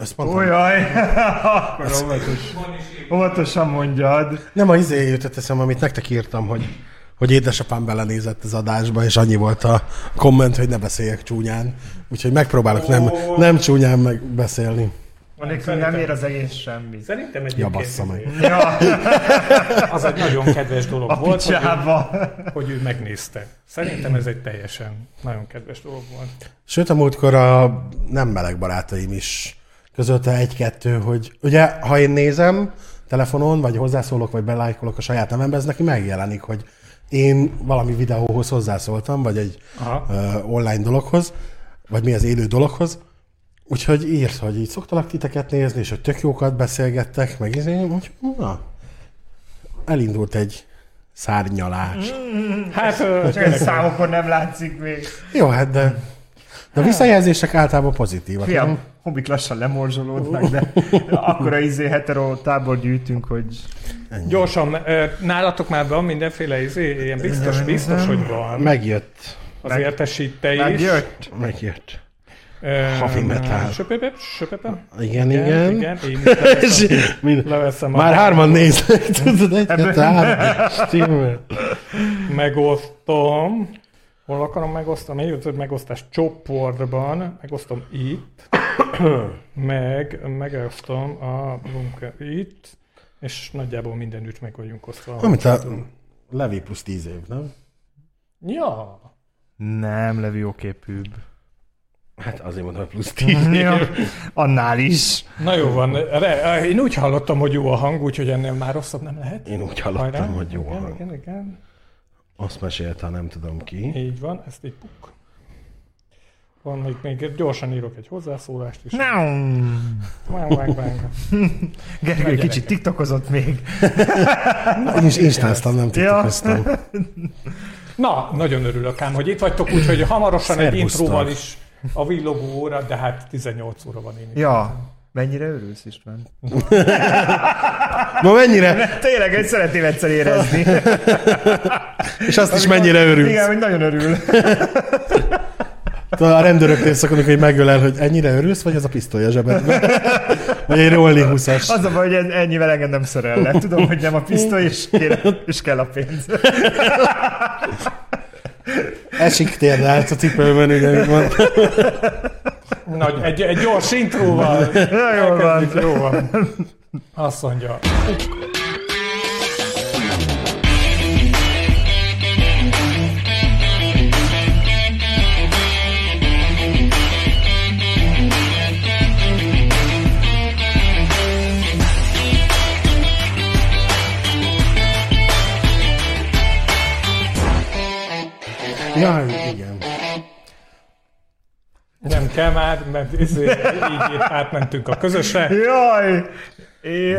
Ezt mondtam. Olyaj, akkor óvatos, óvatosan mondjad. Nem a izé jutott eszem, amit nektek írtam, hogy, hogy édesapám belenézett az adásba, és annyi volt a komment, hogy ne beszéljek csúnyán. Úgyhogy megpróbálok nem, nem csúnyán megbeszélni. Anélkül nem ér az egész semmi. Szerintem Ja, egyébként bassza meg. Ja, az egy nagyon kedves dolog a volt, hogy ő, hogy ő megnézte. Szerintem ez egy teljesen nagyon kedves dolog volt. Sőt, a múltkor a nem meleg barátaim is közölte egy-kettő, hogy ugye, ha én nézem telefonon, vagy hozzászólok, vagy belájkolok a saját nevembe, ez neki megjelenik, hogy én valami videóhoz hozzászóltam, vagy egy Aha. uh, online dologhoz, vagy mi az élő dologhoz, Úgyhogy írt, hogy így szoktalak titeket nézni, és hogy tök jókat beszélgettek, meg izé, úgy, na, elindult egy szárnyalás. Hát, ö, Csak ez számokon nem látszik még. Jó, hát de, de a visszajelzések általában pozitívak. Fiam, nem? Hobbik lassan lemorzsolódnak, de akkora izé hetero tábor gyűjtünk, hogy gyorsan, ö, nálatok már van mindenféle izé, ilyen biztos, biztos, hogy van. Megjött. Az értesít is. megjött. Megjött. Heavy metal. Söpöpöp, söpöpöp. Igen, igen. igen. Én is leveszem, leveszem Már hárman néznek, tudod, egy, megosztom. Hol akarom megosztani? Jó, megosztás csoportban. Megosztom itt. meg megosztom a bunker itt. És nagyjából mindenütt meg vagyunk osztva. Amit a Levi plusz tíz év, nem? Ja. Nem, Levi jóképűbb. Hát azért mondom, hogy plusz tíz év. Ja, annál is. Na jó van. Re- Én úgy hallottam, hogy jó a hang, úgyhogy ennél már rosszabb nem lehet. Én úgy hallottam, Hajrá. hogy jó. Igen, hang. igen, igen. Azt mesélte, nem tudom ki. Így van, ezt így puk. Van még, még gyorsan írok egy hozzászólást is. Nem. Váng, váng, váng. Gergő kicsit tiktokozott még. Én is instáztam, nem tiktokoztam. Na, nagyon örülök ám, hogy itt vagytok, úgyhogy hamarosan egy intróval is a villogó óra, de hát 18 óra van én itt. Ja. Mennyire örülsz, István? Ma mennyire? Tényleg, egy szeretném egyszer érezni. És azt is mennyire örülsz. Igen, hogy nagyon örül. A rendőröknél szokott, hogy megölel, hogy ennyire örülsz, vagy ez a pisztoly a zsebedben? Vagy egy Rolli 20-as. Az a baj, hogy en- ennyivel engem nem szerellek. Tudom, hogy nem a pisztoly, és, kér, és kell a pénz. Esik térdált a cipőben, ugye, van. Nagy, egy, egy gyors intróval. Na, jól van. Jó van. Azt mondja. Ja, igen. Nem kell már, mert izé, így, átmentünk a közösre. Jaj! É,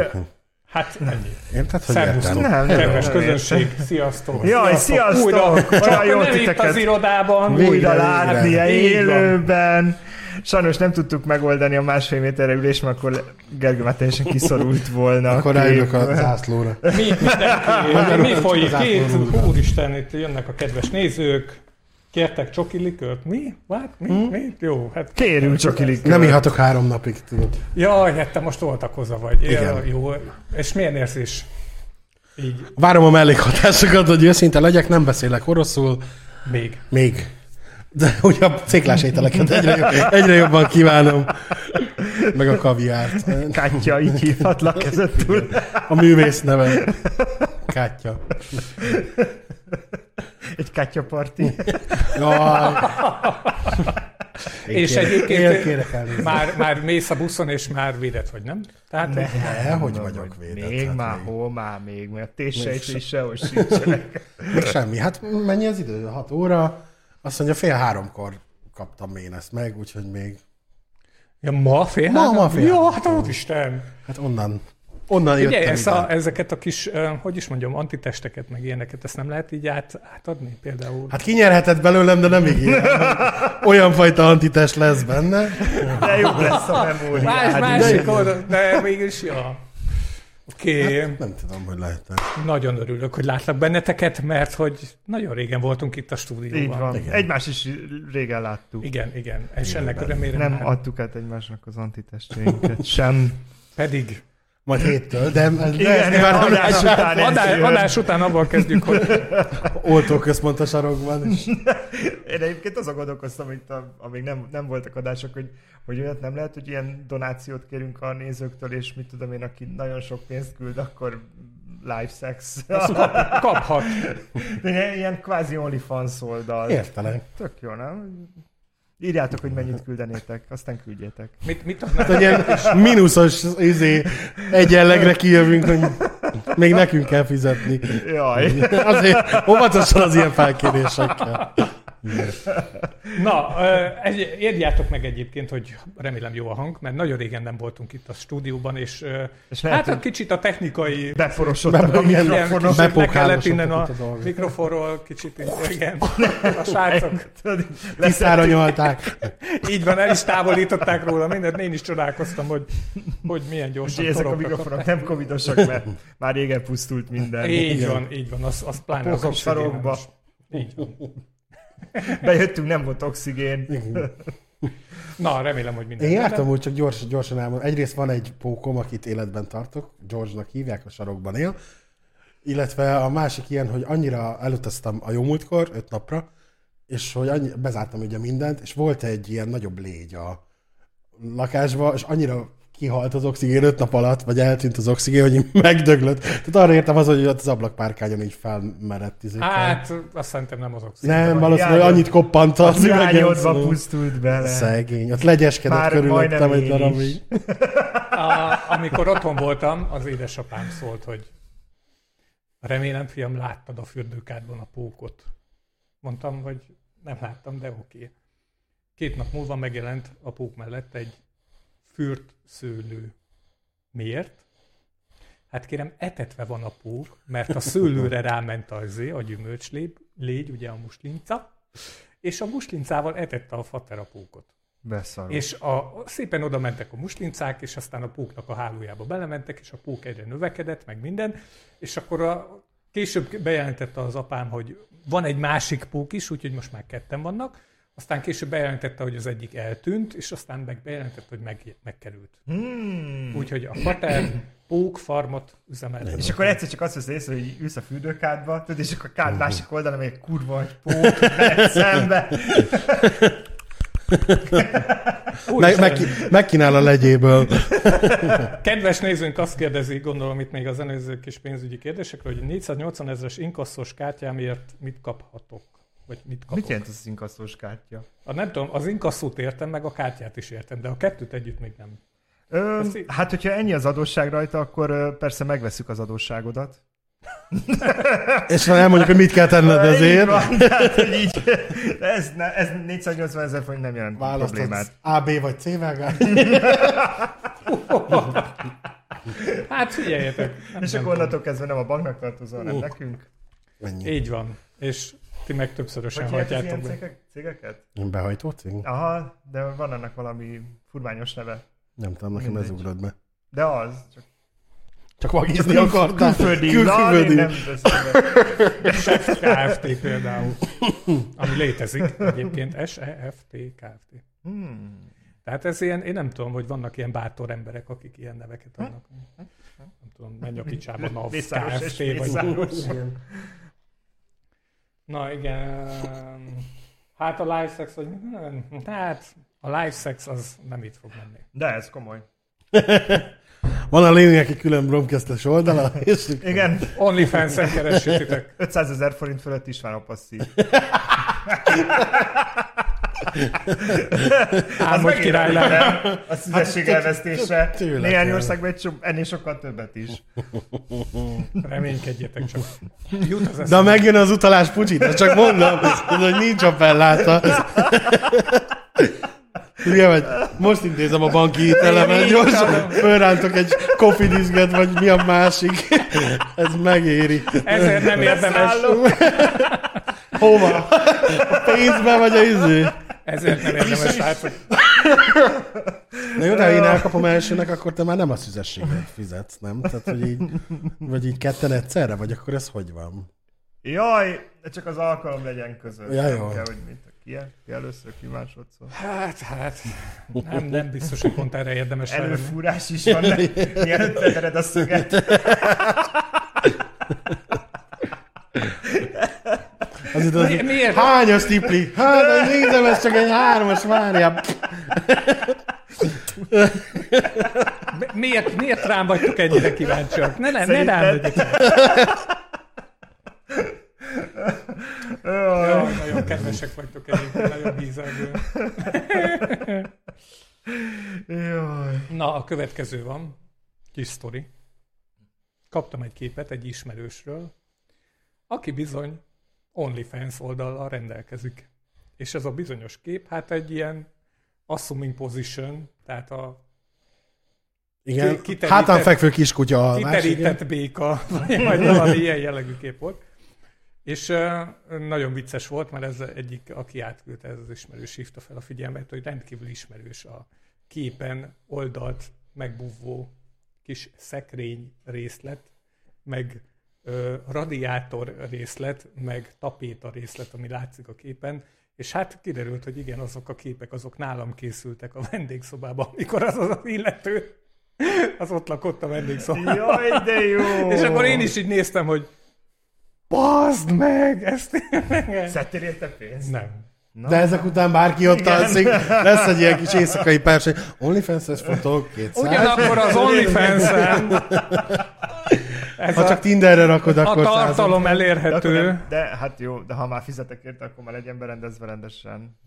Hát ennyi. Érted, hogy Szervusztok? Nem, nem, kedves nem közönség, sziasztok! Jaj, sziasztok! Újra, Olyan csak jó nem itt titeket. az irodában. Végre, újra látni élőben. Sajnos nem tudtuk megoldani a másfél méterre ülést, mert akkor Gergő már teljesen kiszorult volna. Akkor rájövök a zászlóra. Mi, mindenki, mi folyik az itt? Úristen, itt jönnek a kedves nézők. Kértek csoki likört? Mi? What? Mi? Hm? Mi? Jó, hát... Kérünk csak ilik. Nem ihatok három napig, tudod. Jaj, hát te most voltakozva vagy. Igen. Ja, jó. És milyen érzés? Így, Várom a mellékhatásokat, hogy őszinte legyek, nem beszélek oroszul, még. még. De ugye a céklás ételeket egyre, jobb, egyre jobban kívánom. Meg a kaviárt. Kátya, így hívhatlak ezettől. A művész neve. Kátya. Egy kátya parti. Jaj. Én És kérek- egyébként- Én kérek. Már, már mész a buszon, és már védett vagy, nem? Tehát Ne. Ne, hogy vagyok védett. Még hát már, még. hol már még, mert téssejtés se- sehol sincsenek. Még semmi. Hát mennyi az idő? 6 óra. Azt mondja, fél háromkor kaptam én ezt meg, úgyhogy még... Ja, ma fél Ma- három? ma fél Jó, három. hát úristen. Hát onnan, onnan jöttem Ugye, ezt ide. a, ezeket a kis, hogy is mondjam, antitesteket, meg ilyeneket, ezt nem lehet így át, átadni például? Hát kinyerhetett belőlem, de nem ígérem. Olyan fajta antitest lesz benne. De jobb lesz a Más, memóriád. másik oldal, de mégis, ja. Oké, okay. Hát, nem tudom, hogy lehet nagyon örülök, hogy látlak benneteket, mert hogy nagyon régen voltunk itt a stúdióban. Így van. Igen. Egymást is régen láttuk. Igen, igen. És Igen, ennek nem. örömére Nem már adtuk át egymásnak az antitestvénket sem. pedig Majd héttől, de, Igen, nem adás után adás, adás után abban kezdjük, hogy Oltóközpont a sarokban. És Én egyébként azon gondolkoztam, hogy amíg nem, nem voltak adások, hogy, hogy olyat nem lehet, hogy ilyen donációt kérünk a nézőktől, és mit tudom én, aki nagyon sok pénzt küld, akkor live sex. azt kap, kaphat. De ilyen, ilyen kvázi OnlyFans oldal. Értelek. Tök jó, nem? Írjátok, hogy mennyit küldenétek, aztán küldjétek. Mit, mit? Hát egy ilyen mínuszos izé, egyenlegre kijövünk, hogy még nekünk kell fizetni. Jaj. Azért óvatosan az ilyen felkérésekkel. Na, egy, írjátok meg egyébként, hogy remélem jó a hang, mert nagyon régen nem voltunk itt a stúdióban, és, És lehet, hát a hogy kicsit a technikai beforosodtak a kicsit le kellett innen a a mikrofonról, kicsit igen, a srácok. Tudod, Tisztára nyalták. Így van, el is távolították róla mindent, én is csodálkoztam, hogy, hogy milyen gyorsan Úgyhogy ezek a mikrofonok kapták. nem covidosak, mert már régen pusztult minden. Így van, így van, az, az pláne az is. Így van. Bejöttünk, nem volt oxigén. Na, remélem, hogy minden. Én jártam úgy, csak gyors, gyorsan elmondom. Egyrészt van egy pókom, akit életben tartok, George-nak hívják, a sarokban él. Illetve a másik ilyen, hogy annyira elutaztam a jó múltkor, öt napra, és hogy annyi, bezártam ugye mindent, és volt egy ilyen nagyobb légy a lakásba, és annyira kihalt az oxigén öt nap alatt, vagy eltűnt az oxigén, hogy megdöglött. Tehát arra értem az, hogy az ablakpárkányon így felmerett. Izé, Hát, azt szerintem nem az oxigén. nem, valószínűleg hiányod- annyit koppant az Az szóval- pusztult bele. Szegény. Ott legyeskedett Már körülöttem egy darabig. A, amikor otthon voltam, az édesapám szólt, hogy remélem, fiam, láttad a fürdőkádban a pókot. Mondtam, hogy nem láttam, de oké. Két nap múlva megjelent a pók mellett egy fürt szőlő. Miért? Hát kérem, etetve van a pók, mert a szőlőre ráment az a gyümölcslégy, légy, ugye a muslinca, és a muslincával etette a fater a pókot. Beszarok. És a, szépen oda mentek a muslincák, és aztán a póknak a hálójába belementek, és a pók egyre növekedett, meg minden, és akkor a, később bejelentette az apám, hogy van egy másik pók is, úgyhogy most már ketten vannak, aztán később bejelentette, hogy az egyik eltűnt, és aztán meg bejelentette, hogy meg, megkerült. Hmm. Úgyhogy a pater pók farmot üzemeltet. És akkor egyszer csak azt vesz észre, hogy ülsz a fürdőkádba, tudod, és akkor a kád másik oldalon még egy kurva egy pók veled szembe. Meg, meg, megkínál a legyéből. Kedves nézőnk azt kérdezi, gondolom itt még az előző kis pénzügyi kérdésekről, hogy 480 ezeres inkasszos kártyámért mit kaphatok? Vagy mit kapok? Mit jelent az az inkasszós kártya? A, nem tudom, az inkasszót értem, meg a kártyát is értem, de a kettőt együtt még nem. Ö, Ezt í- hát, hogyha ennyi az adósság rajta, akkor persze megveszük az adósságodat. És ha elmondjuk, hogy mit kell tenned Így ezért, van, tehát, hogy így, ez, ne, ez 480 ezer forint nem jelent választod problémát. A, B vagy C vágás. Hát figyeljetek. Nem, És nem akkor onnantól kezdve nem a banknak tartozol, hanem nekünk. Ennyi. Így van. És ti meg többszörösen Hogy hajtjátok be. cégek, cégeket? Behajtó cég? Aha, de van annak valami furmányos neve. Nem tudom, nekem ez ugrott be. De az, csak Csak vagizni akartál. külföldi. Kül- Na, külföldi. nem Kft. például. Ami létezik egyébként. SEFT Kft. Hmm. Tehát ez ilyen, én nem tudom, hogy vannak ilyen bátor emberek, akik ilyen neveket adnak. Nem tudom, menj a picsába, NAV, Kft. vagy... Na igen, hát a live sex, vagy hát a live sex az nem itt fog menni. De ez komoly. Van a lényeg egy külön bromkesztes oldala, és Igen, OnlyFans-en keressétek. 500 ezer forint fölött is van a passzív. Álmod király lenne. A szüzesség elvesztése. tőle Néhány országban egy so, ennél sokkal többet is. Reménykedjetek csak. Jut az De ha megjön az utalás pucsit, csak mondom, hogy nincs a felláta. Ugye, vagy most intézem a banki hitelemet, gyorsan fölrántok egy kofidizget, vagy mi a másik. Ez megéri. Ezért nem érdemes, Hova? A pénzbe vagy a izé? Ezért nem érdemes, srácok. Na jó, de ha én elkapom elsőnek, akkor te már nem a szüzességet fizetsz, nem? Tehát, hogy így, vagy így ketten egyszerre, vagy akkor ez hogy van? Jaj, de csak az alkalom legyen között. Ja, jó. Kell, hogy mit, ki, ki először, ki másodszor. Hát, hát, nem, nem biztos, hogy pont erre érdemes. Előfúrás is van, mielőtt bevered a szöget. Az idő, Mi- miért? Hányas tipli? Hát, nézem, ez csak egy hármas, várjál. Mi- Miért, miért rám vagytok ennyire kíváncsiak? Ne, ne, ne rám. Jaj, nagyon kedvesek vagytok egyébként, nagyon bízelgő. Jaj. Na, a következő van. Kis sztori. Kaptam egy képet egy ismerősről, aki bizony OnlyFans oldallal rendelkezik. És ez a bizonyos kép, hát egy ilyen assuming position, tehát a Igen, hátán fekvő kiskutya kiterített béka, vagy valami ilyen jellegű kép volt. És uh, nagyon vicces volt, mert ez egyik, aki átküldte, ez az ismerős hívta fel a figyelmet, hogy rendkívül ismerős a képen oldalt megbúvó kis szekrény részlet, meg ö, radiátor részlet, meg tapéta részlet, ami látszik a képen, és hát kiderült, hogy igen, azok a képek, azok nálam készültek a vendégszobában, amikor az az illető, az ott lakott a vendégszobában. Jaj, de jó! És akkor én is így néztem, hogy Bazd meg! Ezt Szedtél érte pénzt? Nem. Na, De ezek után bárki ott Igen. alszik, lesz egy ilyen kis éjszakai perseny. OnlyFans-es fotók, 200. Ugyanakkor az OnlyFans-en ez Ha a, csak Tinderre rakod, a akkor tartalom de, akkor elérhető. nem, de hát jó, de ha már fizetek érte, akkor már legyen berendezve rendesen.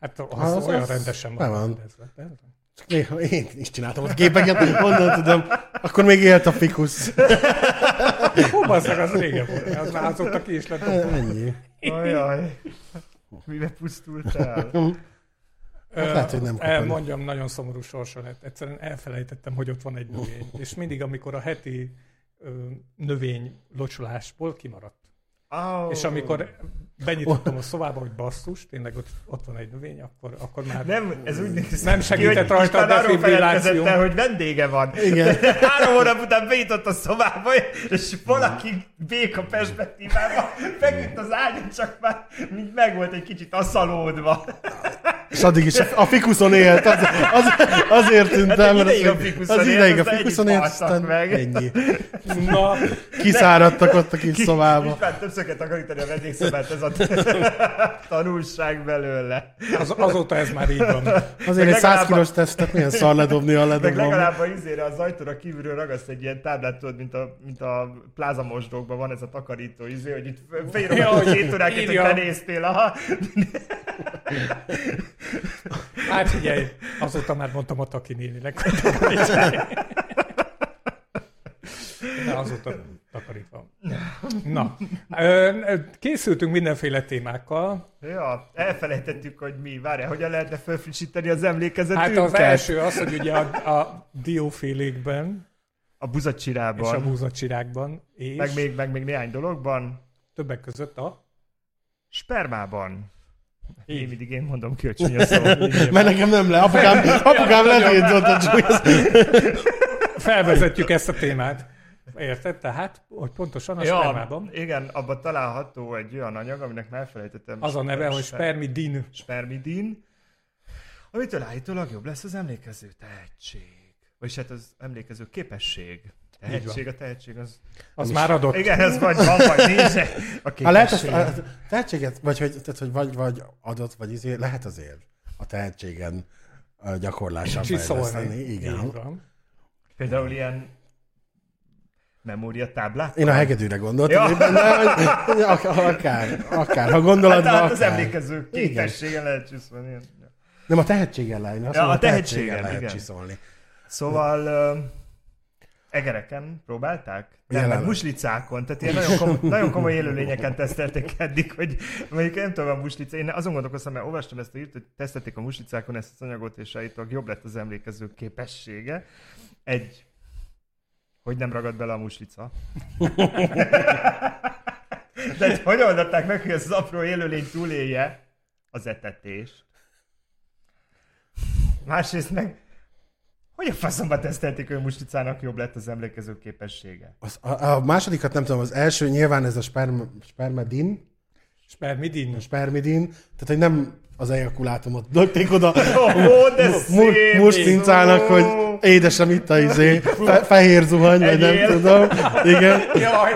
Hát az, Az- az olyan az- rendesen van. van. rendezve. De- Csak Néha én is csináltam ott képeket, honnan tudom. Akkor még élt a fikusz. Hú, bazzag, az régen volt. Az már azóta ki is lett. Ennyi. Ajaj. Mibe pusztultál? Hát lehet, hogy nem kapod. Mondjam, nagyon szomorú sorsa lett. Egyszerűen elfelejtettem, hogy ott van egy növény. És mindig, amikor a heti növény locsolásból kimaradt. Oh. És amikor benyitottam a szobába, hogy basszus, tényleg ott, ott van egy növény, akkor, akkor már Nem, ez úgy néz Nem ki, segített hogy rajta a defibrilláció. el, hogy vendége van. Igen. Három hónap után beintott a szobába, és valaki béka perspektívában feküdt az ágyon, csak már mint meg volt egy kicsit aszalódva. És addig is a fikuszon élt. Az, az, azért tűntem. Hát mert ideig a az- fikuszon Az ideig a aztán fikuszon élt, aztán meg. ennyi. Na, Kiszáradtak ott a kis szobába. István többször kell takarítani a vendégszobát, ez a tanulság belőle. az, azóta ez már így van. Azért egy 100 legalább a- kilós tesztet milyen szar ledobni a Meg ledobom. legalább a izére, az ajtóra kívülről ragaszt egy ilyen táblát, tudod, mint a, mint a plázamosdókban van ez a takarító izé, hogy itt félrom Ja, két órákat, hogy írja. benéztél, aha. Hát figyelj, azóta már mondtam a Taki néninek. De azóta takarítva. Na, készültünk mindenféle témákkal. Ja, elfelejtettük, hogy mi, várjál, hogyan lehetne felfrissíteni az emlékezetünket? Hát az első az, hogy ugye a, a diófélékben A és a buzacsirában, búzacsirákban, és meg még, meg még néhány dologban, többek között a spermában. Én mindig én mondom ki, hogy csúnya szó. Mert nekem nem le. Apukám, apukám letiltott a csúlyos. felvezetjük ezt a témát. Érted? Tehát, hogy pontosan a ja, spermában. igen, abban található egy olyan anyag, aminek már elfelejtettem. Az a neve, hogy Sper- spermidin. spermidin, amitől állítólag jobb lesz az emlékező tehetség. Vagyis hát az emlékező képesség. Tehetség, a tehetség az... Az már adott. Igen, ez vagy van, vagy nincs. A Ha lehet képesség. a tehetséget, vagy, hogy, tehát, hogy vagy, vagy adott, vagy izé, lehet azért a tehetségen a Csiszolni. fejleszteni. Igen. Például ilyen memóriatáblák. Én a hegedűre gondoltam, Ja. benne, hogy, hogy ak- akár, akár, ha gondolatban, Hát, tehát az emlékező képességen lehet csiszolni. Nem a tehetséggel lehet, azt Ja, mondom, a tehetséggel tehetségen, lehet csiszolni. Szóval egereken próbálták? Nem, meg muslicákon, tehát ilyen nagyon, kom- nagyon komoly élőlényeken tesztelték eddig, hogy mondjuk nem tudom a muslica, én azon gondolkoztam, mert olvastam ezt a írt, hogy tesztelték a muslicákon ezt az anyagot, és állítólag jobb lett az emlékező képessége. Egy, hogy nem ragad bele a muslica. De hogy hogy oldották meg, hogy ez az apró élőlény túlélje az etetést? Másrészt meg Hogy a faszomba tesztelték, hogy Muslicának jobb lett az emlékező képessége? Az, a, a, másodikat nem tudom, az első nyilván ez a sperm, spermedin, Spermidin. spermidin, tehát hogy nem az ejakulátumot lökték oda Ó, de szép! mustincának, hogy édesem itt a izé, fe, fehér zuhany, vagy nem tudom. Igen. Jaj,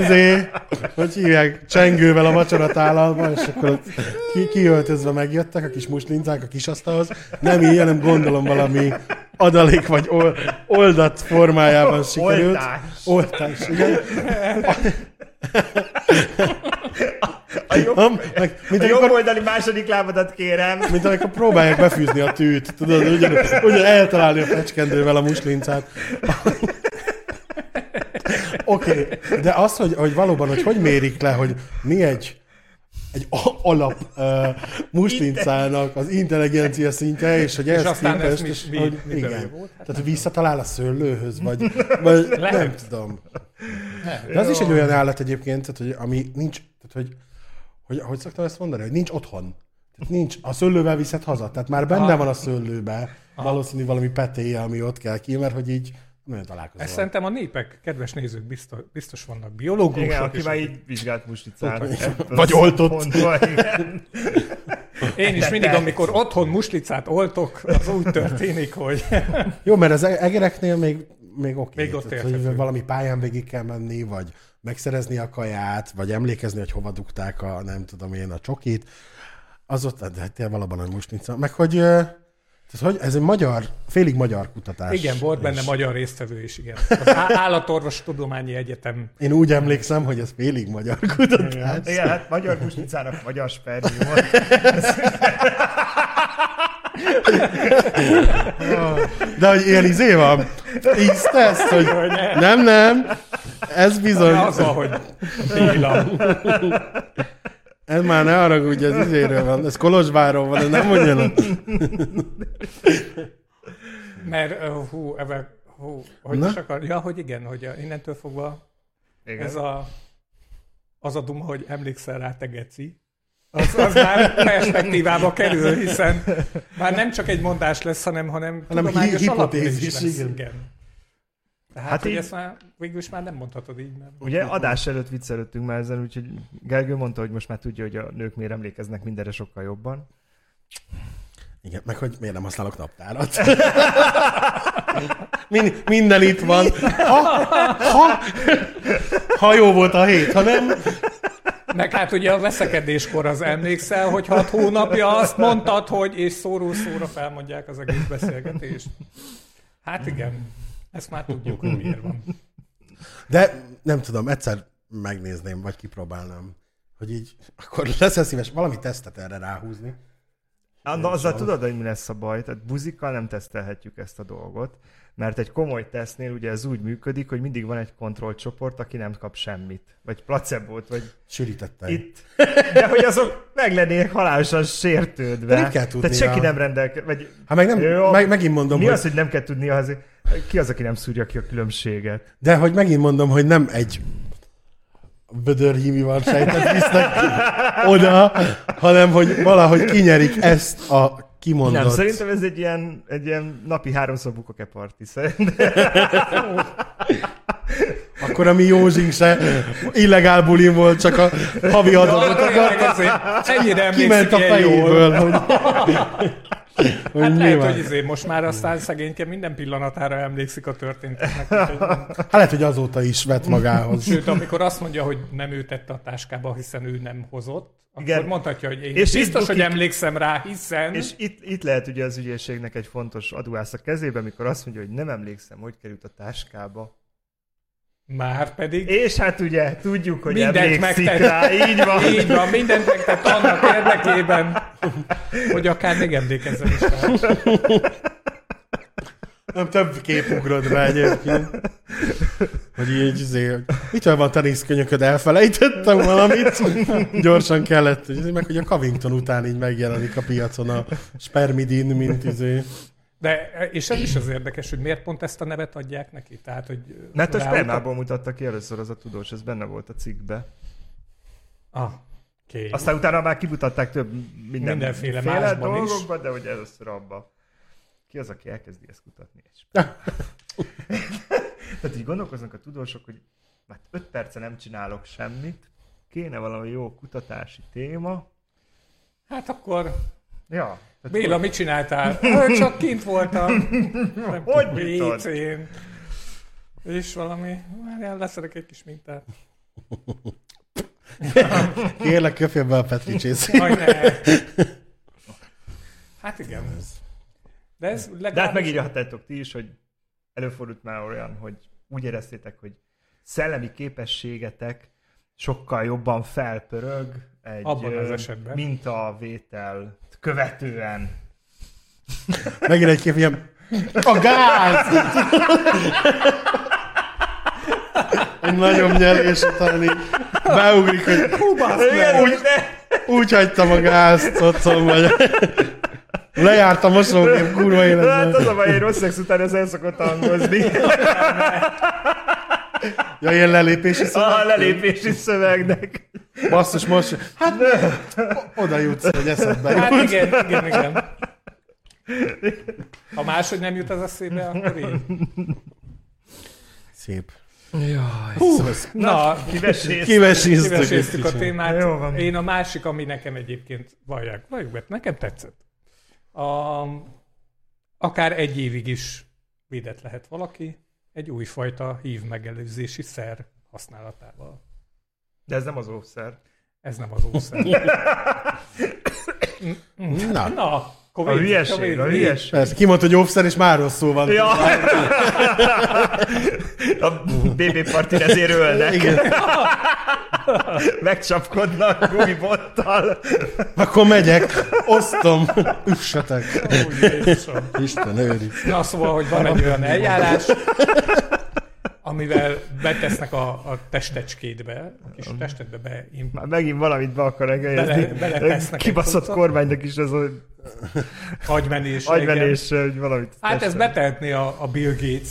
Izé, hogy hívják, csengővel a vacsoratálalban, és akkor ott ki, kiöltözve megjöttek a kis muslincák a kis asztalhoz. Nem így, hanem gondolom valami adalék vagy ol, oldat formájában sikerült. Oltás. Oltás, igen. A jobb, Nem, meg, mint a jobb amikor, oldali második lábadat kérem. mint amikor próbálják befűzni a tűt, tudod, ugyan, ugyan eltalálni a fecskendővel a muslincát. Oké, okay, de az, hogy, hogy valóban, hogy hogy mérik le, hogy mi egy egy alap uh, muslincának az intelligencia szintje, és hogy És ez aztán ez képest, mi- és, mi- hogy, mitől igen. volt? Hát Tehát, visszatalál a szőlőhöz, vagy, vagy nem tudom. De az is egy olyan állat egyébként, tehát, hogy ami nincs, tehát, hogy, hogy, hogy szoktam ezt mondani, hogy nincs otthon. Tehát nincs, a szőlővel viszed haza, tehát már benne Aha. van a szőlőbe valószínű valami petéje, ami ott kell ki, mert hogy így nagyon találkozol. Ezt szerintem a népek, kedves nézők, biztos, biztos vannak biológusok. Igen, aki már így vizsgált ebből Vagy oltott. igen. Én is mindig, amikor otthon muslicát oltok, az úgy történik, hogy Jó, mert az e- egereknél még, még oké. Még ott tehát, hogy valami pályán végig kell menni, vagy megszerezni a kaját, vagy emlékezni, hogy hova dugták a, nem tudom én, a csokit. Az ott, de hát valóban nagy muslinca. Meg hogy, tehát, hogy ez egy magyar, félig magyar kutatás. igen, volt benne És magyar résztvevő is, igen. Az Állatorvos Tudományi Egyetem. Én úgy emlékszem, hogy ez félig magyar kutatás. Igen, hát magyar Muslicának magyar spermiumot. De hogy ilyen izé van, ízteszt, hogy nem, nem, ez bizony, Az, ahogy ez már ne haragudj, ez izéről van, ez Kolozsvárról van, ez nem ugyanaz. Mert, uh, hú, ebben, hú, hogy Na? is akar, ja, hogy igen, hogy innentől fogva Igen. ez a, az a duma, hogy emlékszel rá, te geci. Az, az már perspektívába kerül, hiszen már nem csak egy mondás lesz, hanem, hanem, Hanem tudományos hi- hipotézis, lesz. igen. igen. Tehát, Hát hát hogy így- ezt már végül is már nem mondhatod így, mert... Ugye adás előtt viccelődtünk már ezen, úgyhogy Gergő mondta, hogy most már tudja, hogy a nők miért emlékeznek mindenre sokkal jobban. Igen, meg hogy miért nem használok naptárat. Min- minden itt van. Ha, ha, ha jó volt a hét, ha nem, Meg hát ugye a veszekedéskor az emlékszel, hogy hat hónapja azt mondtad, hogy és szóról szóra felmondják az egész beszélgetést. Hát igen, ezt már tudjuk, hogy miért van. De nem tudom, egyszer megnézném, vagy kipróbálnám, hogy így, akkor leszel szíves valami tesztet erre ráhúzni. Na, na, azzal tudod, hogy mi lesz a baj? Tehát buzikkal nem tesztelhetjük ezt a dolgot, mert egy komoly tesztnél ugye ez úgy működik, hogy mindig van egy kontrollcsoport, aki nem kap semmit. Vagy placebót, vagy Sűrítettem. itt. De hogy azok meg lennének halálosan sértődve. De nem kell tudnia. Tehát senki nem rendelkezik. Vagy Ha meg, nem, Jó. meg, megint mondom, mi hogy, az, hogy nem kell tudni az, ki az, aki nem szúrja ki a különbséget? de hogy megint mondom, hogy nem egy vödörhímival sejtet visznek oda, hanem hogy valahogy kinyerik ezt a kimondott. Nem, szerintem ez egy ilyen, egy ilyen napi háromszor bukoke parti szerintem. Akkor a mi Józsink se illegál bulin volt, csak a havi ezért Ennyire kiment a ilyen jól. fejéből, hogy, hogy Hát lehet, nyilván. hogy izé, most már aztán szegényke minden pillanatára emlékszik a történteknek. Hát lehet, hogy azóta is vett magához. Sőt, amikor azt mondja, hogy nem ő tette a táskába, hiszen ő nem hozott, akkor Igen. mondhatja, hogy én És és itt biztos, hogy emlékszem rá, hiszen... És itt, itt lehet ugye az ügyészségnek egy fontos aduász a kezébe, amikor azt mondja, hogy nem emlékszem, hogy került a táskába. Már pedig... És hát ugye tudjuk, hogy Mindent emlékszik megtett. rá, így van. Így van, mindent megtett annak érdekében, hogy akár még emlékezzen is rá. Nem több kép ugrott be egyébként. Hogy így, hogy mitől van teniszkönyököd, elfelejtettem valamit. Gyorsan kellett, izé, meg hogy a Covington után így megjelenik a piacon a spermidin, mint izé. De, és ez is az érdekes, hogy miért pont ezt a nevet adják neki. Tehát, hogy Mert a rá- spermából mutatta ki először az a tudós, ez benne volt a cikkbe. Ah, okay. Aztán utána már kimutatták több minden, Mindenféle féle másban is. dolgokban, de hogy először abba ki az, aki elkezdi ezt kutatni. És... Tehát így gondolkoznak a tudósok, hogy már 5 perce nem csinálok semmit, kéne valami jó kutatási téma. Hát akkor Ja. tehát Béla, hogy- mit csináltál? Csak kint voltam. Nem Hogy tudom. És valami, várjál, leszedek egy kis mintát. Kérlek, köpjél be a. Hát igen. De ez De hát legalábbis... megírhatjátok ti is, hogy előfordult már olyan, hogy úgy éreztétek, hogy szellemi képességetek sokkal jobban felpörög egy Abban az esetben. mintavétel követően. Megint egy kép, ilyen, a gáz! Egy nagyobb nyerés után így beugrik, hogy Igen, úgy, úgy hagytam a gázt otthon, vagy lejárt a mosógép, kurva Hát életben. az a baj, egy rossz szex után ez el szokott hangozni. Ja, ilyen lelépési A szöveg. lelépési szövegnek. Basszus, most, hát oda jutsz, hogy eszedbe. Hát igen, igen, igen. Ha máshogy nem jut az eszébe, akkor én. Szép. Hú, na, Kivesész. Kiveséztük egy kiveséztük a témát. Jó van. Én a másik, ami nekem egyébként vallják, valljuk be, nekem tetszett. A, akár egy évig is védett lehet valaki egy újfajta hív megelőzési szer használatával. De ez nem az ószer. Ez nem az ószer. Na, Na, A Covid, hülyeség, Covid, a hülyeség. persze, kimondta, hogy óvszer, és már rosszul van. Ja. A BB partin ezért ölnek. Igen. Megcsapkodnak gumibottal. Akkor megyek, osztom, üssetek. Ó. Isten őri. Na szóval, hogy van egy olyan eljárás, amivel betesznek a, a testecskédbe, a kis testedbe be, Már megint valamit be akar engedezni. Bele- egy Kibaszott kormánynak is ez az agymenés. agymenés, hogy valamit. Hát ez teszem. betehetné a, a Bill Gates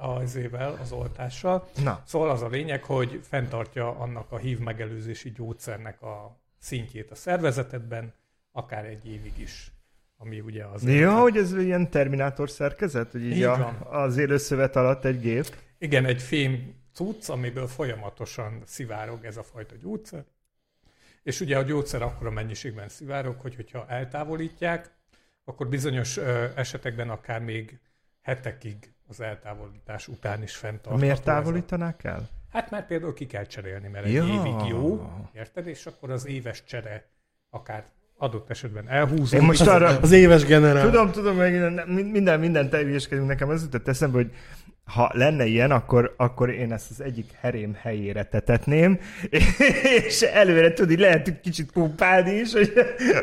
az ével, az oltással. Na, Szóval az a lényeg, hogy fenntartja annak a hív megelőzési gyógyszernek a szintjét a szervezetedben, akár egy évig is. Ami ugye az... ja, hogy ez ilyen terminátor szerkezet, hogy így, Így a, az élőszövet alatt egy gép. Igen, egy fém cucc, amiből folyamatosan szivárog ez a fajta gyógyszer. És ugye a gyógyszer akkora mennyiségben szivárog, hogy hogyha eltávolítják, akkor bizonyos ö, esetekben akár még hetekig az eltávolítás után is fenntartható. Miért ez távolítanák el? Hát mert például ki kell cserélni, mert egy Ja. évig jó, érted? És akkor az éves csere akár adott esetben elhúzódik. Én most arra... Az éves generál. Tudom, tudom, meg minden, minden, teljeskedünk nekem az jutott eszembe, hogy ha lenne ilyen, akkor, akkor én ezt az egyik herém helyére tetetném, és előre tudni, lehet hogy kicsit pumpálni is, hogy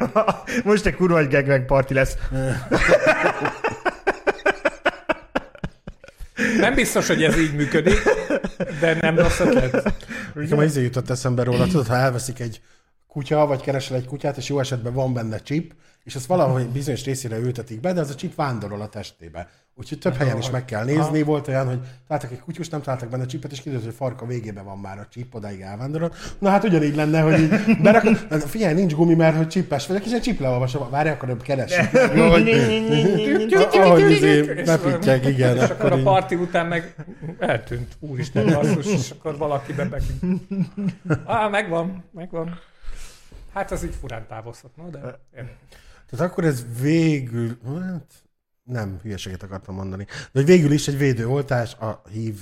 most egy kurva egy party lesz. Nem biztos, hogy ez így működik, de nem rossz ötlet. Nekem izé jutott eszembe róla, tudod, ha elveszik egy kutya, vagy keresel egy kutyát, és jó esetben van benne chip, és azt valahogy bizonyos részére ültetik be, de az a chip vándorol a testébe. Úgyhogy több helyen is meg kell nézni. Volt olyan, hogy találtak egy kutyust, nem találtak benne csipet, és kiderült, hogy farka végében van már a csip, odáig elvándorol. Na hát ugyanígy lenne, hogy így berakod, figyelj, nincs gumi, mert hogy csippes vagyok, és egy csip leolvasom, várj, akkor nem. Jó, hogy, ahogy izé, bepítják, igen. És akkor a parti után meg eltűnt, úristen, basszus, és akkor valaki bebeg. Á, megvan, megvan. Hát az így furán távozhat, no, de. Tehát akkor ez végül, hát nem, hülyeséget akartam mondani, de hogy végül is egy védőoltás a hív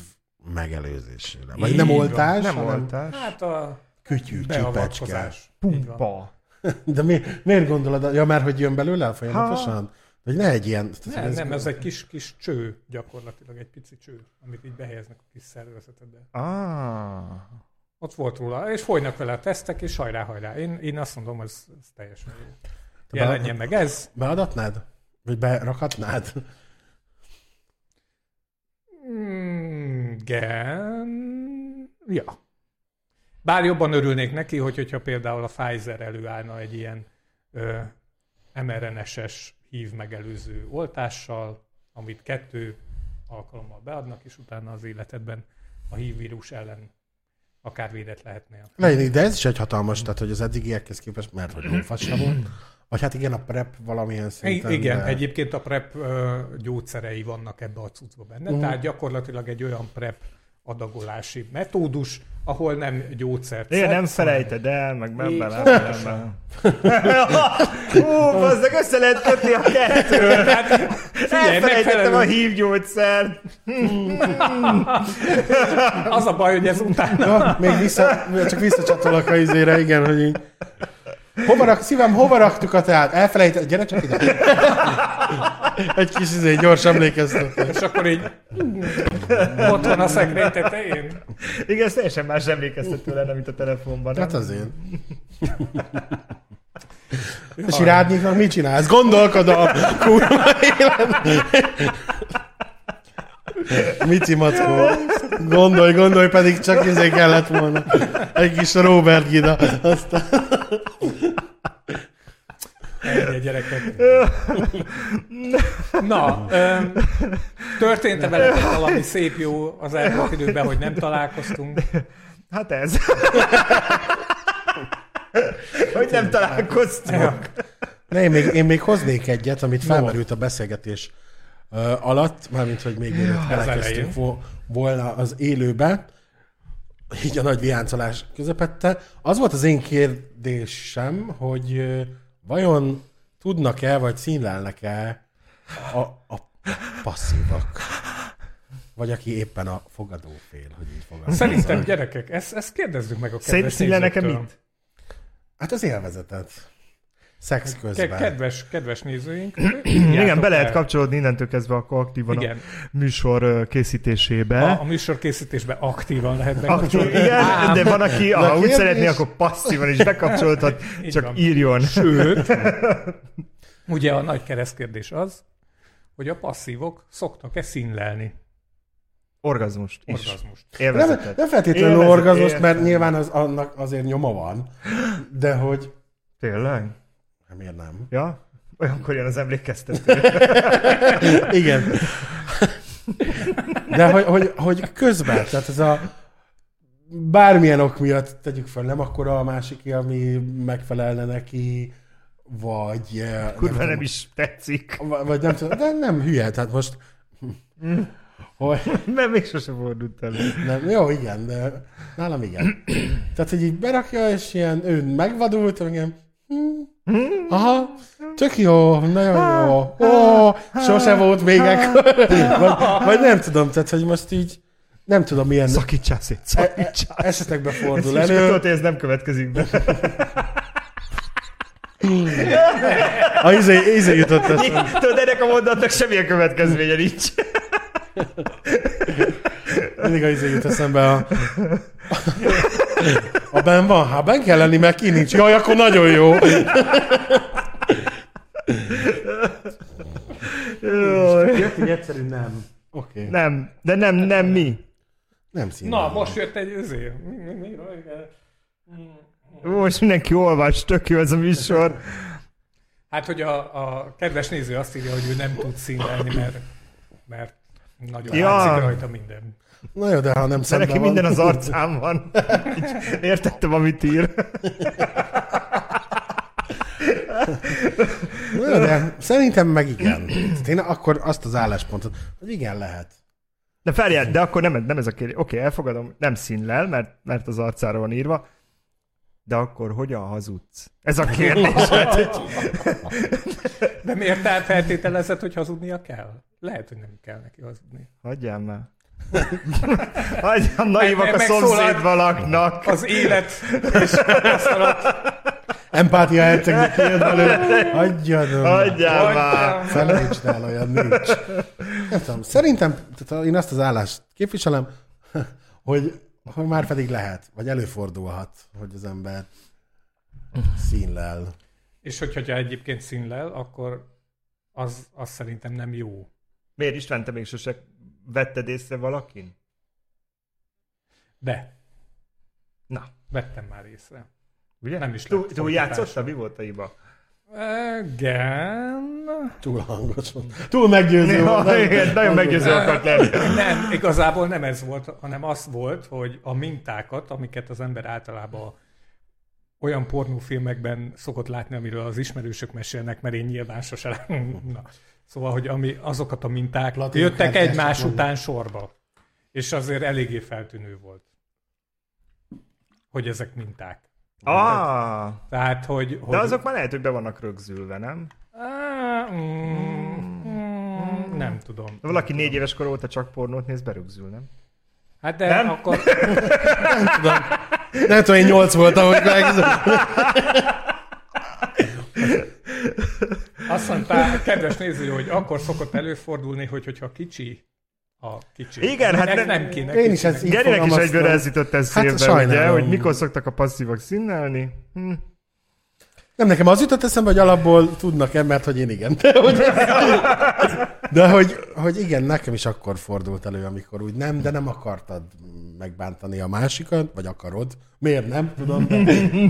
megelőzésére. Vagy Így nem van. oltás, Nem hanem oltás. Hát a kütyű, csipecske. Pumpa. De mi, miért gondolod, ja, mert hogy jön belőle folyamatosan? Hogy ne egy ilyen... Nem, hogy nem, ez egy kis, kis cső, gyakorlatilag egy pici cső, amit így behelyeznek a kis szervezetedbe. Ah. Ott volt róla, és folynak vele a tesztek, és hajrá, hajrá. Én, én azt mondom, ez, ez teljesen jó. Jelenjen meg ez. Beadatnád? Vagy berakhatnád? Mm, Igen. Ja. Bár jobban örülnék neki, hogy, hogyha például a Pfizer előállna egy ilyen ö, mRNS-es hív megelőző oltással, amit kettő alkalommal beadnak, és utána az életedben a hív vírus ellen akár védett lehetnél. De ez is egy hatalmas, tehát hogy az eddigiekhez képest, mert hogy lófasz volt, Vagy hát igen, a prep valamilyen szinten. Igen, de... egyébként a PrEP gyógyszerei vannak ebbe a cuccba benne, Mhm. tehát gyakorlatilag egy olyan PrEP adagolási metódus, ahol nem gyógyszert Igen, nem felejted el, meg nem bele. Hú, bazdeg, össze lehet kötni a kettőt. Hát, figyelj, Elfelejtettem a hívgyógyszert. az a baj, hogy ez utána Ja, még vissza, csak visszacsatolok a izére, igen, hogy így. Hova rak, szívem, hova raktuk a teát? Elfelejtett, gyere csak ide. Egy kis izé, gyors emlékeztetés. és akkor így ott van a szekrény tetején. Igen, ez teljesen más emlékeztető lenne, mint a telefonban. Hát nem? azért. És irádnyiknak mit csinálsz? Gondolkodom! Kurva élet! Mici mackó. Gondolj, gondolj, pedig csak izé kellett volna. Egy kis Robert Gida. Aztán... Ennyi gyerekek. Na, öm, történt-e veletek valami szép jó az elmúlt időben, hogy nem találkoztunk? Hát ez. hogy nem találkoztunk. Ja. Ne, én még, én még hoznék egyet, amit felmerült a beszélgetés alatt, mármint, hogy még mielőtt belekezdtünk elején. vo- volna az élőbe, így a nagy viáncolás közepette. Az volt az én kérdésem, hogy vajon tudnak-e, vagy színlelnek-e a, a passzívak? Vagy aki éppen a fogadó fél, hogy így fogadom. Szerintem, gyerekek, ezt, ezt kérdezzük meg a kedves színle nekem nézőktől. mit? Hát az élvezetet. Szex közben. kedves, kedves nézőink. Igen, be lehet kapcsolódni innentől kezdve akkor aktívan Igen. a műsor készítésébe. A, a műsorkészítésben aktívan lehet Aktív, bekapcsolni. igen, de van, aki, De ha úgy szeretné, akkor passzívan is bekapcsolhat, Így csak van. írjon. Sőt, ugye a nagy keresztkérdés az, hogy a passzívok szoktak-e színlelni Orgazmust is. orgazmust. Nem, Élvezetet. nem feltétlenül Élvezet, orgazmus, mert nyilván az, annak azért nyoma van, de hogy... Tényleg? Hát miért nem? Ja? Olyankor jön az emlékeztető. Igen. De hogy, hogy, hogy közben, tehát ez a bármilyen ok miatt tegyük fel, nem akkor a másik, ami megfelelne neki, vagy... eh, Kurva nem tudom, is tetszik. Vagy nem tudom, de nem hülye, tehát most... Hogy, Mert még sose fordult elő. nem, jó, igen, de nálam igen. Tehát, hogy így berakja, és ilyen, ő megvadult, meg ilyen, hm, aha, tök jó, nagyon jó, ó, sose volt még ekkor, vagy, vagy nem tudom, tehát, hogy most így, nem tudom, milyen Szakítsál szét, e- e- szakítsál. esetekben Ez fordul is elő. tudod, hogy ez nem következik be. A izé, izé jutott eszembe. Tudod, ennek a mondatnak semmilyen következménye nincs. Mindig a izé jut eszembe a... A ben van? Hát ben kell lenni, mert ki nincs. Jaj, akkor nagyon jó. Jött egy egyszerű nem. Oké. Okay. Nem, de nem, nem mi. Nem szín. Na, most jött egy mi, Most mindenki olvas, tök jó ez a műsor. Hát, hogy a, a kedves néző azt írja, hogy ő nem tud színelni, mert, mert nagyon Ja. ja. látszik rajta minden. Na jó, de ha nem De szemben neki van. minden az arcán van. Értettem, amit ír. Na jó, de szerintem meg igen. Tehát Én akkor azt az álláspontot, hogy igen, lehet. De feljel, de akkor nem, nem ez a kérdés. Oké, elfogadom, nem színlel, mert, mert az arcára van írva. De akkor hogyan hazudsz? Ez a kérdés. Hát, hogy De miért te feltételezed, hogy hazudnia kell? Lehet, hogy nem kell neki hazudni. hagyjál már. Hagyjál, naivak a szomszédban laknak. Az élet és tapasztalat. Empátia hercegnek kijön belőle. Hagyjad Hagyjál már. El, olyan nincs. Nem tudom, szerintem, tehát én azt az állást képviselem, hogy, hogy már pedig lehet, vagy előfordulhat, hogy az ember színlel. És hogyha egyébként színlel, akkor az, az szerintem nem jó. Miért István, te még sose vetted észre valakin? De, Na, vettem már észre. ugye? Nem is Túl, lett túl fordítás. játszottál? Mi volt a hiba? Igen. Túl hangos volt. Túl meggyőző Ja, volt. nem? igen, nagyon meggyőző akart lenni. Nem, igazából nem ez volt, hanem az volt, hogy a mintákat, amiket az ember általában olyan pornófilmekben szokott látni, amiről az ismerősök mesélnek, mert én nyilván sose... Na. Szóval, hogy ami, azokat a minták Latin jöttek egymás vannak. után sorba. És azért eléggé feltűnő volt, hogy ezek minták. Ah, Tehát, hogy... hogy de azok már lehet, hogy be vannak rögzülve, nem? Á, mm, mm, nem tudom. De valaki négy éves kor óta csak pornót néz, berögzül, nem? Hát de Nem? akkor... Nem tudom, én nyolc voltam, hogy meg... Azt mondta, kedves néző, hogy akkor szokott előfordulni, hogy hogyha kicsi a kicsi. Igen, hát Ez nem- nem kéne Én is ezt így Gerinek is egyből ez jutott eszébe, Hát ugye, hogy mikor szoktak a passzívak színnelni. Hm. Nem, nekem az jutott eszembe, hogy alapból tudnak-e, mert hogy én igen. De hogy, de hogy, hogy igen, nekem is akkor fordult elő, amikor úgy nem, de nem akartad megbántani a másikat, vagy akarod. Miért nem? Tudom,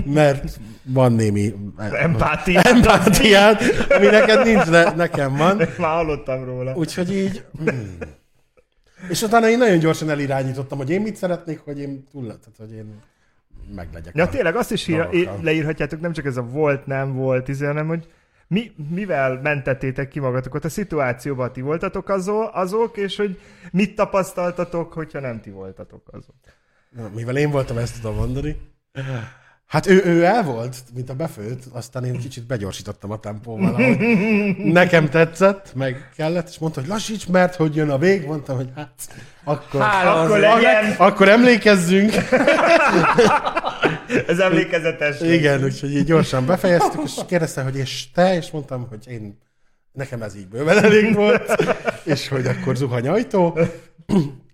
mert van némi Empátia. empátiád, ami neked nincs, de nekem van. Már hallottam róla. Úgyhogy így... Hmm. És utána én nagyon gyorsan elirányítottam, hogy én mit szeretnék, hogy én túl, tehát hogy én meglegyek. Ja, a- tényleg azt is ír, leírhatjátok, nem csak ez a volt, nem volt, izé, hanem hogy mi, mivel mentettétek ki magatokat a szituációban, ti voltatok azok, azok, és hogy mit tapasztaltatok, hogyha nem ti voltatok azok. Na, Mivel én voltam, ezt tudom mondani. Hát ő, ő el volt, mint a befőtt, aztán én kicsit begyorsítottam a tempóval, ahogy nekem tetszett, meg kellett, és mondta, hogy lassíts, mert hogy jön a vég, mondtam, hogy hát akkor, Hála Akkor legyen! akkor emlékezzünk. Ez emlékezetes. Igen, úgyhogy így gyorsan befejeztük, és kérdezte, hogy és te, és mondtam, hogy én, nekem ez így bőven elég volt, és hogy akkor zuhany ajtó,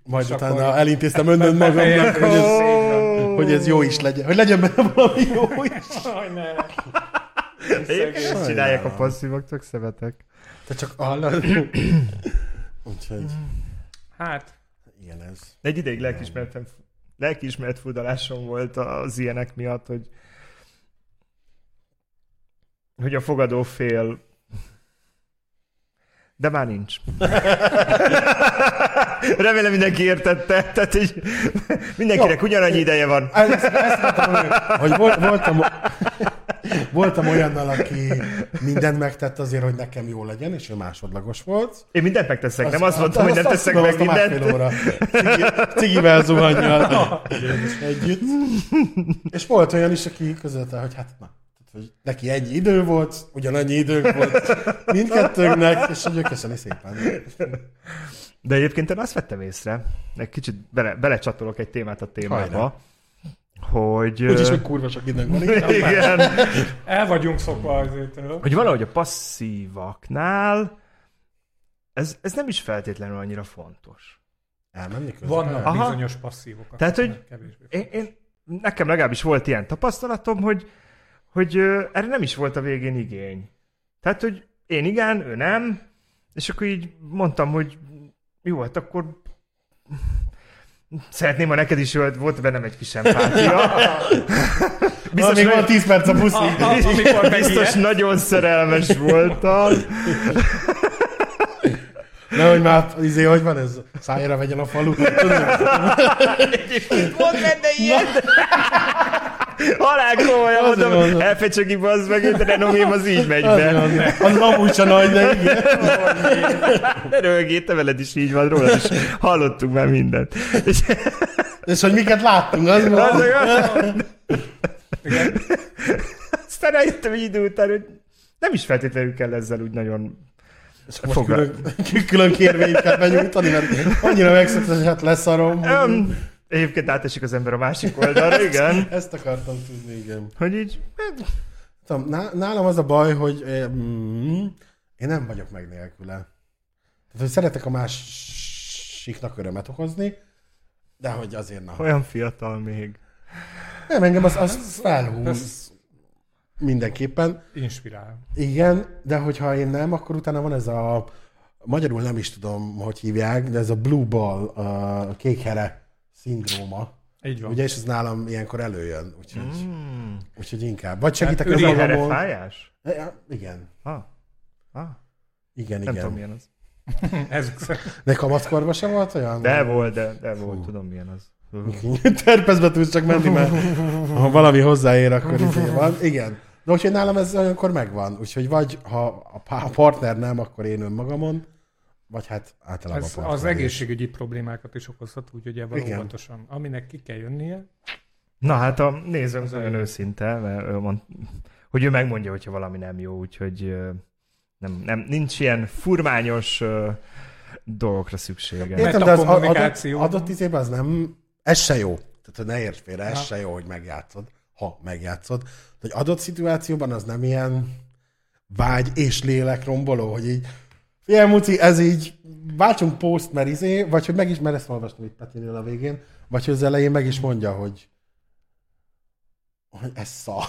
majd És utána akkor elintéztem önnön magamnak, hogy ez, hogy ez jó is legyen, hogy legyen benne valami jó is. Egyébként ezt csinálják a passzívok, tök szeretek. Te csak hallod. Úgyhogy, Hát, igen ez. Egy ideig lelkismertem, lelkiismeret furdalásom volt az ilyenek miatt, hogy hogy a fogadó fél de már nincs. Remélem mindenki értette, tehát így mindenkinek ugyanannyi ideje van. Ezt, ezt mondtam, hogy, hogy volt, voltam, voltam olyannal, aki mindent megtett azért, hogy nekem jó legyen, és ő másodlagos volt. Én mindent megteszek, nem azt mondtam, hogy nem azt teszek meg azt mindent. óra. Cigi, cigivel zuhannyal együtt. És volt olyan is, aki közölte, hogy hát na, hogy neki ennyi idő volt, ugyanannyi időnk volt mindkettőnknek, és hogy köszöni szépen. De egyébként én azt vettem észre, egy kicsit bele, belecsatolok egy témát a témába, Hajrá. Hogy... Úgyis, hogy kurva sok időnk van. igen. igen, el vagyunk szokva azért. hogy valahogy a passzívaknál ez, ez nem is feltétlenül annyira fontos. Elmenni közben. Vannak Aha. bizonyos passzívok. Tehát, hogy-. Én, én, nekem legalábbis volt ilyen tapasztalatom, hogy, hogy ö, erre nem is volt a végén igény. Tehát, hogy én igen, ő nem, és akkor így mondtam, hogy jó, hát akkor szeretném, ha neked is volt, volt bennem egy kis empátia. Biztos, még hogy- van 10 perc a buszig. A- a- amikor Biztos nagyon szerelmes voltam. Nehogy már, izé, hogy van ez? Szájára vegyen a falu. Egyébként volt benne ilyen. Halál komolyan Azért mondom, elfecsögi bazd meg, a renomém az így megy Az, be. az, az amúgy se nagy, de igen. Ne röhögjél, te veled is így van róla, és hallottunk már mindent. És És hogy miket láttunk, az van. az- Aztán rájöttem egy idő után, hogy nem is feltétlenül kell ezzel úgy nagyon... És most Fogal- külön, külön kérvényt kell benyújtani, mert annyira megszokta, hogy hát leszarom. Um, egyébként átesik az ember a másik oldalra, igen. Ezt akartam tudni, igen. Hogy így, hát, Tudom, ná- nálam az a baj, hogy mm, én nem vagyok meg nélküle. Tehát, hogy szeretek a másiknak örömet okozni, de hogy azért na. olyan fiatal még. Nem, engem az, az felhúz mindenképpen. Inspirál. Igen, de hogyha én nem, akkor utána van ez a, magyarul nem is tudom, hogy hívják, de ez a blue ball, a kékhere szindróma. Így van. Ugye, és ez nálam ilyenkor előjön, úgyhogy, Mm. úgyhogy inkább. Vagy segítek Hát az magamon. fájás? Ja, Igen, Ah. Ah. igen, Nem tudom, igen. milyen az. Ez, De kamaszkorban sem volt olyan? De volt, de, de volt, tudom milyen az. Terpezbe tudsz csak menni, mert ha valami hozzáér, akkor izé van. Igen. De úgyhogy nálam ez olyankor megvan. Úgyhogy vagy ha a partner nem, akkor én önmagamon, vagy hát általában Ez az is. egészségügyi problémákat is okozhat, úgyhogy ebben óvatosan. Aminek ki kell jönnie, Na hát a nézőnk nagyon őszinte, mert ő mond, hogy ő megmondja, hogyha valami nem jó, úgyhogy nem, nem, nincs ilyen furmányos dolgokra szüksége. Mert Értem, a de az adott, kommunikáció- adott izében az nem, ez se jó. Tehát, hogy ne érts félre, ez Ha. se jó, hogy megjátszod, ha megjátszod. Hogy adott szituációban az nem ilyen vágy és lélek romboló, hogy így Figyelj, Muci, ez így váltsunk post, mert izé, vagy hogy meg is, mert ezt olvastam itt Petinél a végén, vagy hogy az elején meg is mondja, hogy hogy ez szar.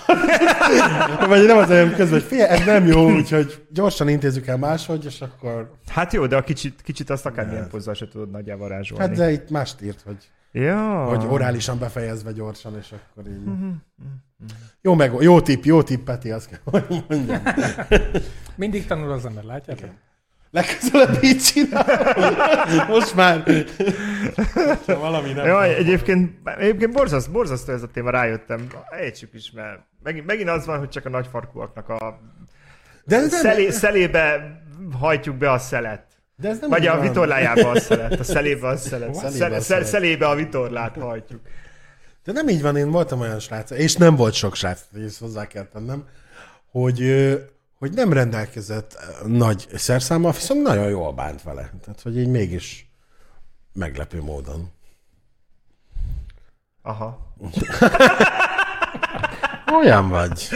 vagy nem az olyan közben, hogy figyelj, ez nem jó, úgyhogy gyorsan intézzük el máshogy, és akkor... Hát jó, de a kicsit, kicsit azt akármilyen pozzal se tudod nagyjából varázsolni. Hát de itt mást írt, hogy Ja. hogy orálisan befejezve gyorsan, és akkor így... Jó, meg, jó tipp, jó tipp, Peti, azt kell, hogy mondjam. mindig tanul az ember, látjátok? Legközelebb így csinál. Most már. Ha valami nem. Ja, egyébként, egyébként borzaszt, borzasztó ez a téma, rájöttem. Ejtsük is, mert megint, megint az van, hogy csak a nagyfarkúaknak a De ez nem, szelé, szelébe hajtjuk be a szelet. de ez nem Vagy a vitorlájába a szelet, a szelébe a szelet. Szelébe a Szel, szel, szelet. szelébe a vitorlát hajtjuk. De nem így van, én voltam olyan srác, és nem volt sok srác, ezt hozzá kell tennem, hogy, hogy nem rendelkezett ö, nagy szerszámmal, viszont nagyon jól bánt vele. Tehát, hogy így mégis meglepő módon. Aha. Olyan vagy.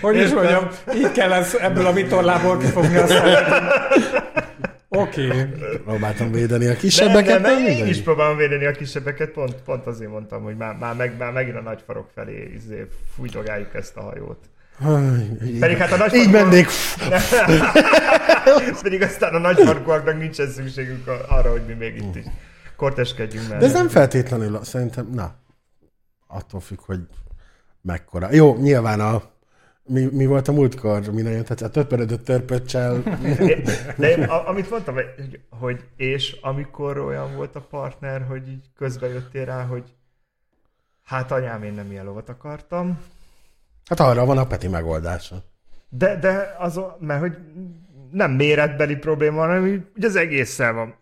Hogy is mondjam, így kell ez, ebből a vitorlából kifogni a szemet. Oké. Okay. Próbáltam védeni a kisebbeket, de, nem meg én is próbálom védeni a kisebbeket, pont, pont azért mondtam, hogy már, már, meg, már megint a nagy farok felé izé, fújdogáljuk ezt a hajót. Aj, így- Pedig hát a nagy Így mennék. Pedig aztán a nagyfarkúaknak nincsen szükségünk arra, hogy mi még itt is korteskedjünk. Mert De ez nem feltétlenül, szerintem, na, attól függ, hogy mekkora. Jó, nyilván a, mi, mi volt a múltkor, mi nagyon tetszett, a töpörödött törpöccsel. De én, amit mondtam, hogy, hogy és amikor olyan volt a partner, hogy így közbe jöttél rá, hogy hát anyám, én nem ilyen lovat akartam, Hát arra van a Peti megoldása. de, de az, mert hogy nem méretbeli probléma, hanem így, úgy az egésszel van.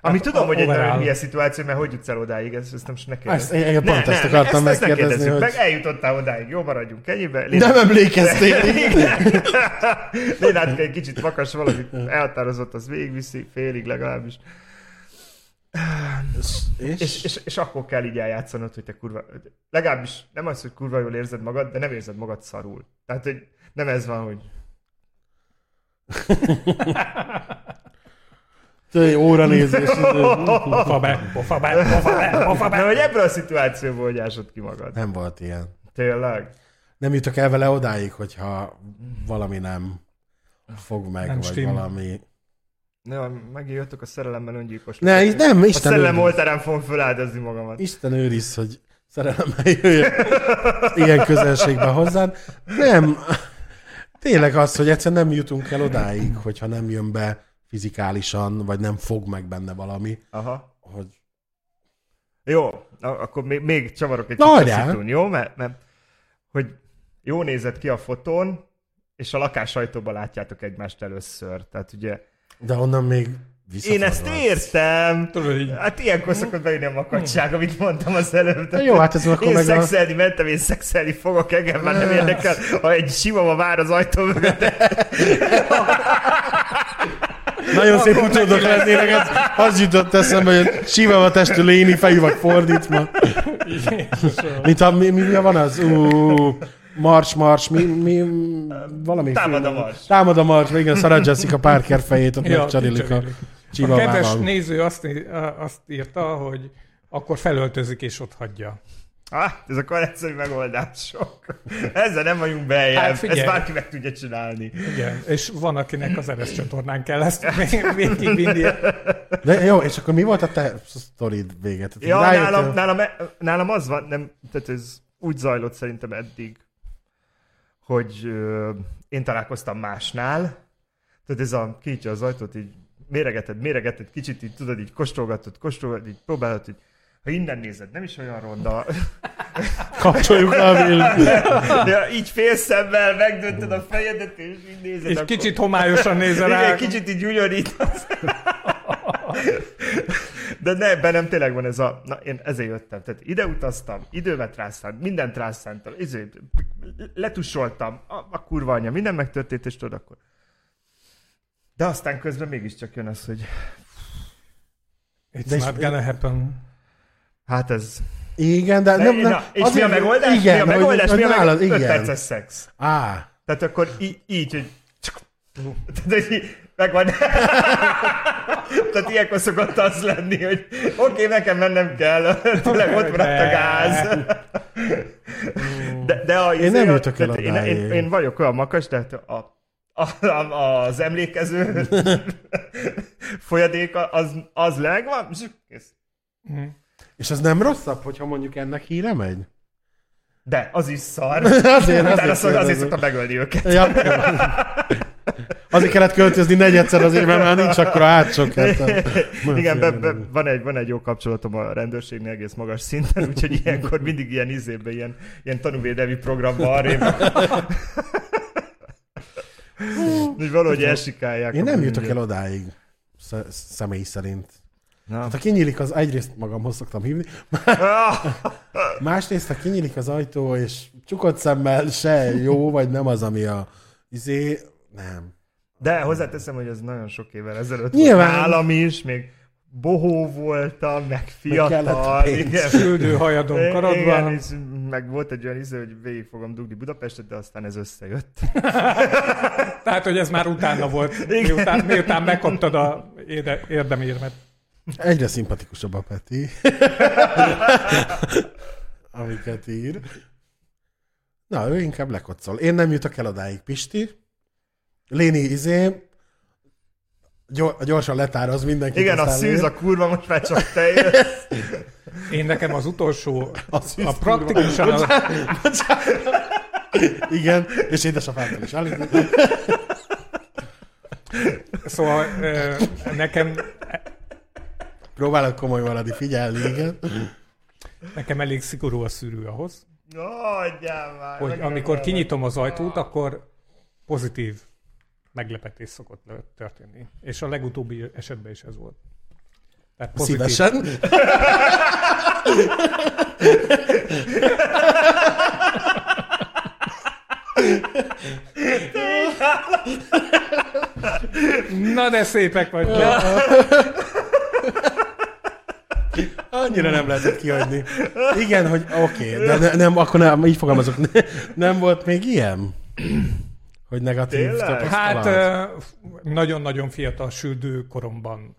Ami Hát tudom, a- hogy egy nagyon hülye szituáció, mert hogy jutsz el odáig, ezt, ezt nem is ne Ezt, kérdezzük. én pont ezt akartam ezt, ezt ne megkérdezni, kérdezzük hogy meg, eljutottál odáig, jó, maradjunk ennyibe. nem emlékeztél. Lénát egy kicsit vakas valamit elhatározott, az végigviszi, félig legalábbis. És, És, és, és akkor kell így eljátszanod, hogy te kurva... Legalábbis nem az, hogy kurva jól érzed magad, de nem érzed magad szarul. Tehát, hogy nem ez van, hogy... Tőle, óra nézés. Pofa be, pofa be, pofa be, pofa De be. hogy ebből a szituációból hogy ásod ki magad. Nem volt ilyen. Tényleg? Nem jutok el vele odáig, hogyha valami nem fog meg, Nem vagy stimmel. valami... Ne, megint jöttök a szerelemben öngyilkos. Ne, így nem, A Isten szerelem őriz. oltárán fogom feláldozni magamat. Isten őriz, hogy szerelemmel jöjjön ilyen közelségben hozzád. Nem, tényleg az, hogy egyszerűen nem jutunk el odáig, hogyha nem jön be fizikálisan, vagy nem fog meg benne valami, Aha. hogy Jó, a- akkor még, még csavarok egy Na, kicsit szitún, jó? Mert, mert hogy jó nézett ki a fotón, és a lakás ajtóban látjátok egymást először. Tehát ugye de onnan még én ezt értem. Tudod, így Hát ilyenkor szokott bejönni a makacság, amit mondtam az előbb. Tehát Jó, hát ez akkor én meg a- szexelni mentem, én szexelni fogok, engem már nem érdekel, ha egy sima vár az ajtó mögött. Nagyon szép utódok lennének, az, az jutott eszembe, hogy sivava testű léni, fejüveg fordítva. Mint a, mi, mi van az? Ú, Mars, Mars, mi, mi, valami Támad a Mars. Támad a Mars, igen, Sarah Jessica Parker fejét, ott Ja, megcserélik a kicserélik. A csivavával. kedves néző azt, azt írta, hogy akkor felöltözik és ott hagyja. Ah, ez a egyszerű megoldások. Ezzel nem vagyunk beljebb. Hát figyelj. Ezt bárki meg tudja csinálni. Igen, és van, akinek az Eres csatornán kell ezt még- végigvinni. De jó, és akkor mi volt a te sztorid vége? Tehát Ja, rájöttél- nálam, nálam, nálam az van, nem, tehát ez úgy zajlott szerintem eddig, hogy ö, én találkoztam másnál, tehát ez a kinyitja az ajtót, így méregeted, méregeted, kicsit így tudod, így kóstolgatod, kóstolgatod, így próbálod, hogy ha innen nézed, nem is olyan ronda. Kapcsoljuk le a villant. De így félszemmel megdöntöd a fejedet, és így nézed. És akkor- kicsit homályosan nézel Igen, rá. kicsit így ugyanítasz. De ne, bennem tényleg van ez a... Na, én ezért jöttem. Tehát ide utaztam, időmet rászánt, mindent rászántam, izé, letusoltam, a, a kurva anya, minden megtörtént, és tudod akkor. De aztán közben mégiscsak jön az, hogy It's De not gonna happen. Hát ez... Igen, de nem, nem, Na, és mi a megoldás? Igen, mi a megoldás? hogy mi a nálad, megoldás? 5 igen. perces szex. Á, Tehát akkor í- így, hogy... Tehát, hogy megvan. Tehát ilyenkor szokott az lenni, hogy oké, okay, nekem mennem kell, tényleg ott maradt a gáz. De, de a, Én nem a- jutok el én, én, én, vagyok olyan makas, tehát a, a, a, az emlékező folyadék az, az megvan, és kész. És az nem rosszabb, hogyha mondjuk ennek híre megy? De az is szar. Azért, Utána azért szok, azért kérdezem. szoktam megölni őket. Ja. Azért kellett költözni negyedszer azért, mert már nincs akkor átsok. Hát, Igen, be, be, van, egy, van egy jó kapcsolatom a rendőrségnél egész magas szinten, úgyhogy ilyenkor mindig ilyen izébe, ilyen, ilyen tanúvédelmi programban arrébb. Úgy valahogy elsikálják. Én a nem jutok el odáig, sz- személy szerint. Na. Hát ha kinyílik az, egyrészt magamhoz szoktam hívni, másrészt ha kinyílik az ajtó, és csukott szemmel se jó, vagy nem az, ami a izé, nem. De hozzáteszem, hogy ez nagyon sok évvel ezelőtt Nyilván. volt nálam is, még bohó voltam, meg fiatal. pénz. igen. Küldő hajadon Igen, és meg volt egy olyan izé, hogy végig fogom dugni Budapestet, de aztán ez összejött. Tehát, hogy ez már utána volt, Igen. miután, miután megkaptad a érde, érdemérmet. Egyre szimpatikusabb a Peti. Amiket ír. Na, ő inkább lekocol. Én nem jutok el odáig, Pisti. Léni izé, gyor- gyorsan letároz mindenki. Igen, a szűz, a kurva, most már csak te jössz. Én nekem az utolsó, A szűz a praktikusan, a, Igen, és édesapámtól is elég. szóval nekem, Próbálok komoly maradni, figyelni, igen. nekem elég szigorú a szűrő ahhoz, Adjál már. hogy amikor kinyitom az ajtót, akkor pozitív meglepetés szokott történni. És a legutóbbi esetben is ez volt. Tehát pozitív. Szívesen. Na de szépek vagy. Annyira nem lehetett kihagyni. Igen, hogy oké, okay, de ne, nem, akkor nem, így fogalmazok, ne, nem volt még ilyen? Hogy negatív Tényleg? Hát nagyon-nagyon fiatal süldő koromban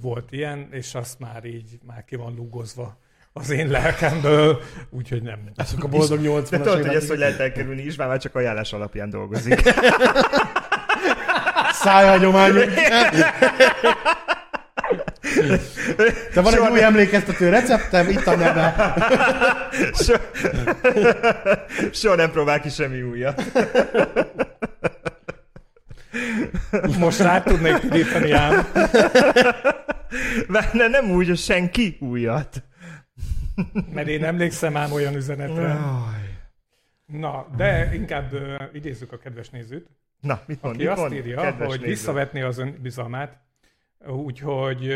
volt ilyen, és azt már így már ki van lúgozva az én lelkemből, úgyhogy nem. Azok a boldog De 80-as tudod, hogy ezt hogy lehet elkerülni, István már csak ajánlás alapján dolgozik. Szájhagyományok. De van Soha egy új nem- emlékeztető receptem, itt a neve. So... Soha nem próbál ki semmi újat. Most rá tudnék pirítani ám. Mert ne- nem úgy, hogy senki újat. Mert én emlékszem ám olyan üzenetre. Na, de inkább uh, idézzük a kedves nézőt, Na, mit mond? aki mit azt mond, írja, hogy néző? visszavetni az önbizalmát, úgyhogy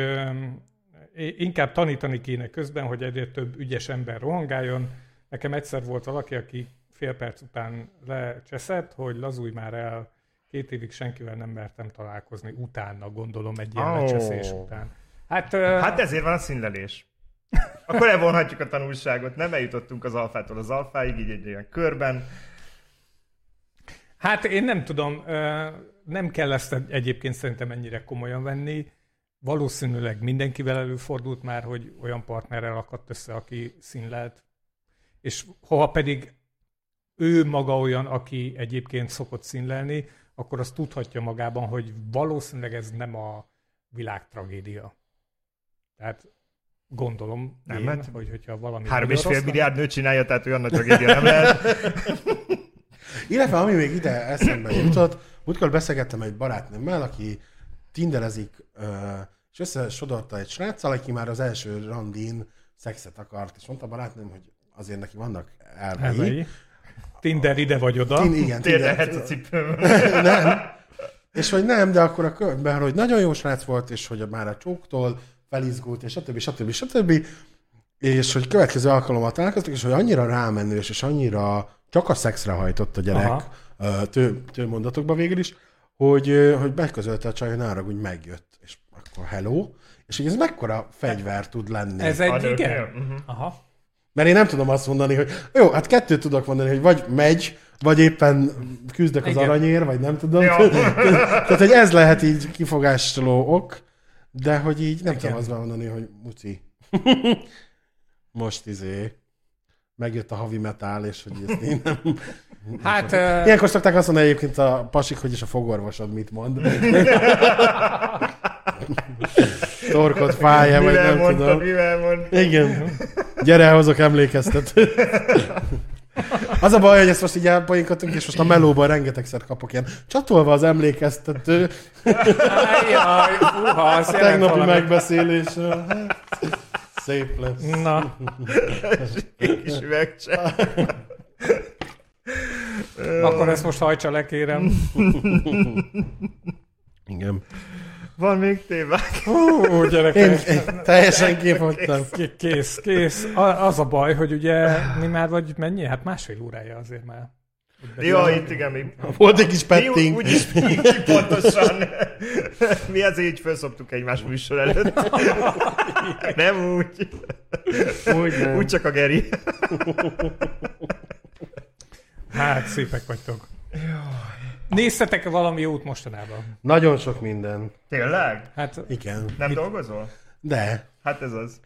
inkább tanítani kéne közben, hogy egyre több ügyes ember rohangáljon. Nekem egyszer volt valaki, aki fél perc után lecseszett, hogy lazulj már el, két évig senkivel nem mertem találkozni utána, gondolom, egy ilyen Ó. lecseszés után. Hát, Hát ezért van a színlelés. Akkor elvonhatjuk a tanulságot. Nem eljutottunk az alfától az alfáig, így egy olyan körben. Hát én nem tudom, nem kell ezt egyébként szerintem ennyire komolyan venni. Valószínűleg mindenkivel előfordult már, hogy olyan partnerrel akadt össze, aki színlelt. És ha pedig ő maga olyan, aki egyébként szokott színlelni, akkor azt tudhatja magában, hogy valószínűleg ez nem a világ tragédia. Tehát gondolom Nem, én, mert hogy hogyha valami Három és fél milliárd nőt csinálja, tehát olyan nagy tragédia nem lehet. Illetve ami még ide eszembe jutott, múltkor beszélgettem egy barátnőmmel, aki tinderezik, és összesodorta egy sráccal, aki már az első randin szexet akart, és mondta a barátnőm, hogy azért neki vannak elvei. Elvei. Tinder ide vagy oda. Tin, igen, Térdehet a cipőm. nem. És hogy nem, de akkor a körben, hogy nagyon jó srác volt, és hogy már a csóktól felizgult, és stb. stb. stb. És hogy következő alkalommal találkoztak, és hogy annyira rámenős, és annyira csak a szexre hajtott a gyerek tő, tő mondatokba végül is, hogy, hogy beközölte a csaj, hogy nára úgy megjött. És akkor hello. És hogy ez mekkora fegyver tud lenni. Ez A egy nőknél? igen? Mhm. Aha. Mert én nem tudom azt mondani, hogy jó, hát kettőt tudok mondani, hogy vagy megy, vagy éppen küzdök az Igen. aranyér, vagy nem tudom. Ja. Tehát, hogy ez lehet így kifogásoló ok, de hogy így nem Igen. tudom azt mondani, hogy muci. Most izé megjött a havi metál, és hogy ezt én nem... Hát, Ilyenkor szokták azt mondani egyébként a pasik, hogy is a fogorvosod mit mond. Torkot fája, vagy nem mondta, tudom. mivel mondta. Igen. Gyere, hozok emlékeztetőt. Az a baj, hogy ezt most így elpoinkodtunk, és most a melóban rengetegszer kapok ilyen csatolva az emlékeztető jaj, uha, a tegnapi. Hát, Szép lesz. Na, kis üvegcse. akkor ezt most hajtsa le, kérem. Igen. Van még témák? Hú, Én, gyerekek. én teljesen kifogytam. Kész, kész. A- Az a baj, hogy ugye mi már vagy mennyi? Hát másfél órája azért már. Jó, itt igen, mi... Volt egy kis Mi petting. úgyis mi, mi pontosan. Mi azért így felszoptuk egymás műsor előtt. Nem úgy. Úgy nem. Úgy csak a Geri. Hát, szépek vagytok. Néztetek valami jót mostanában? Nagyon sok minden. Tényleg? Hát, Igen. Nem dolgozol? De. Hát ez az.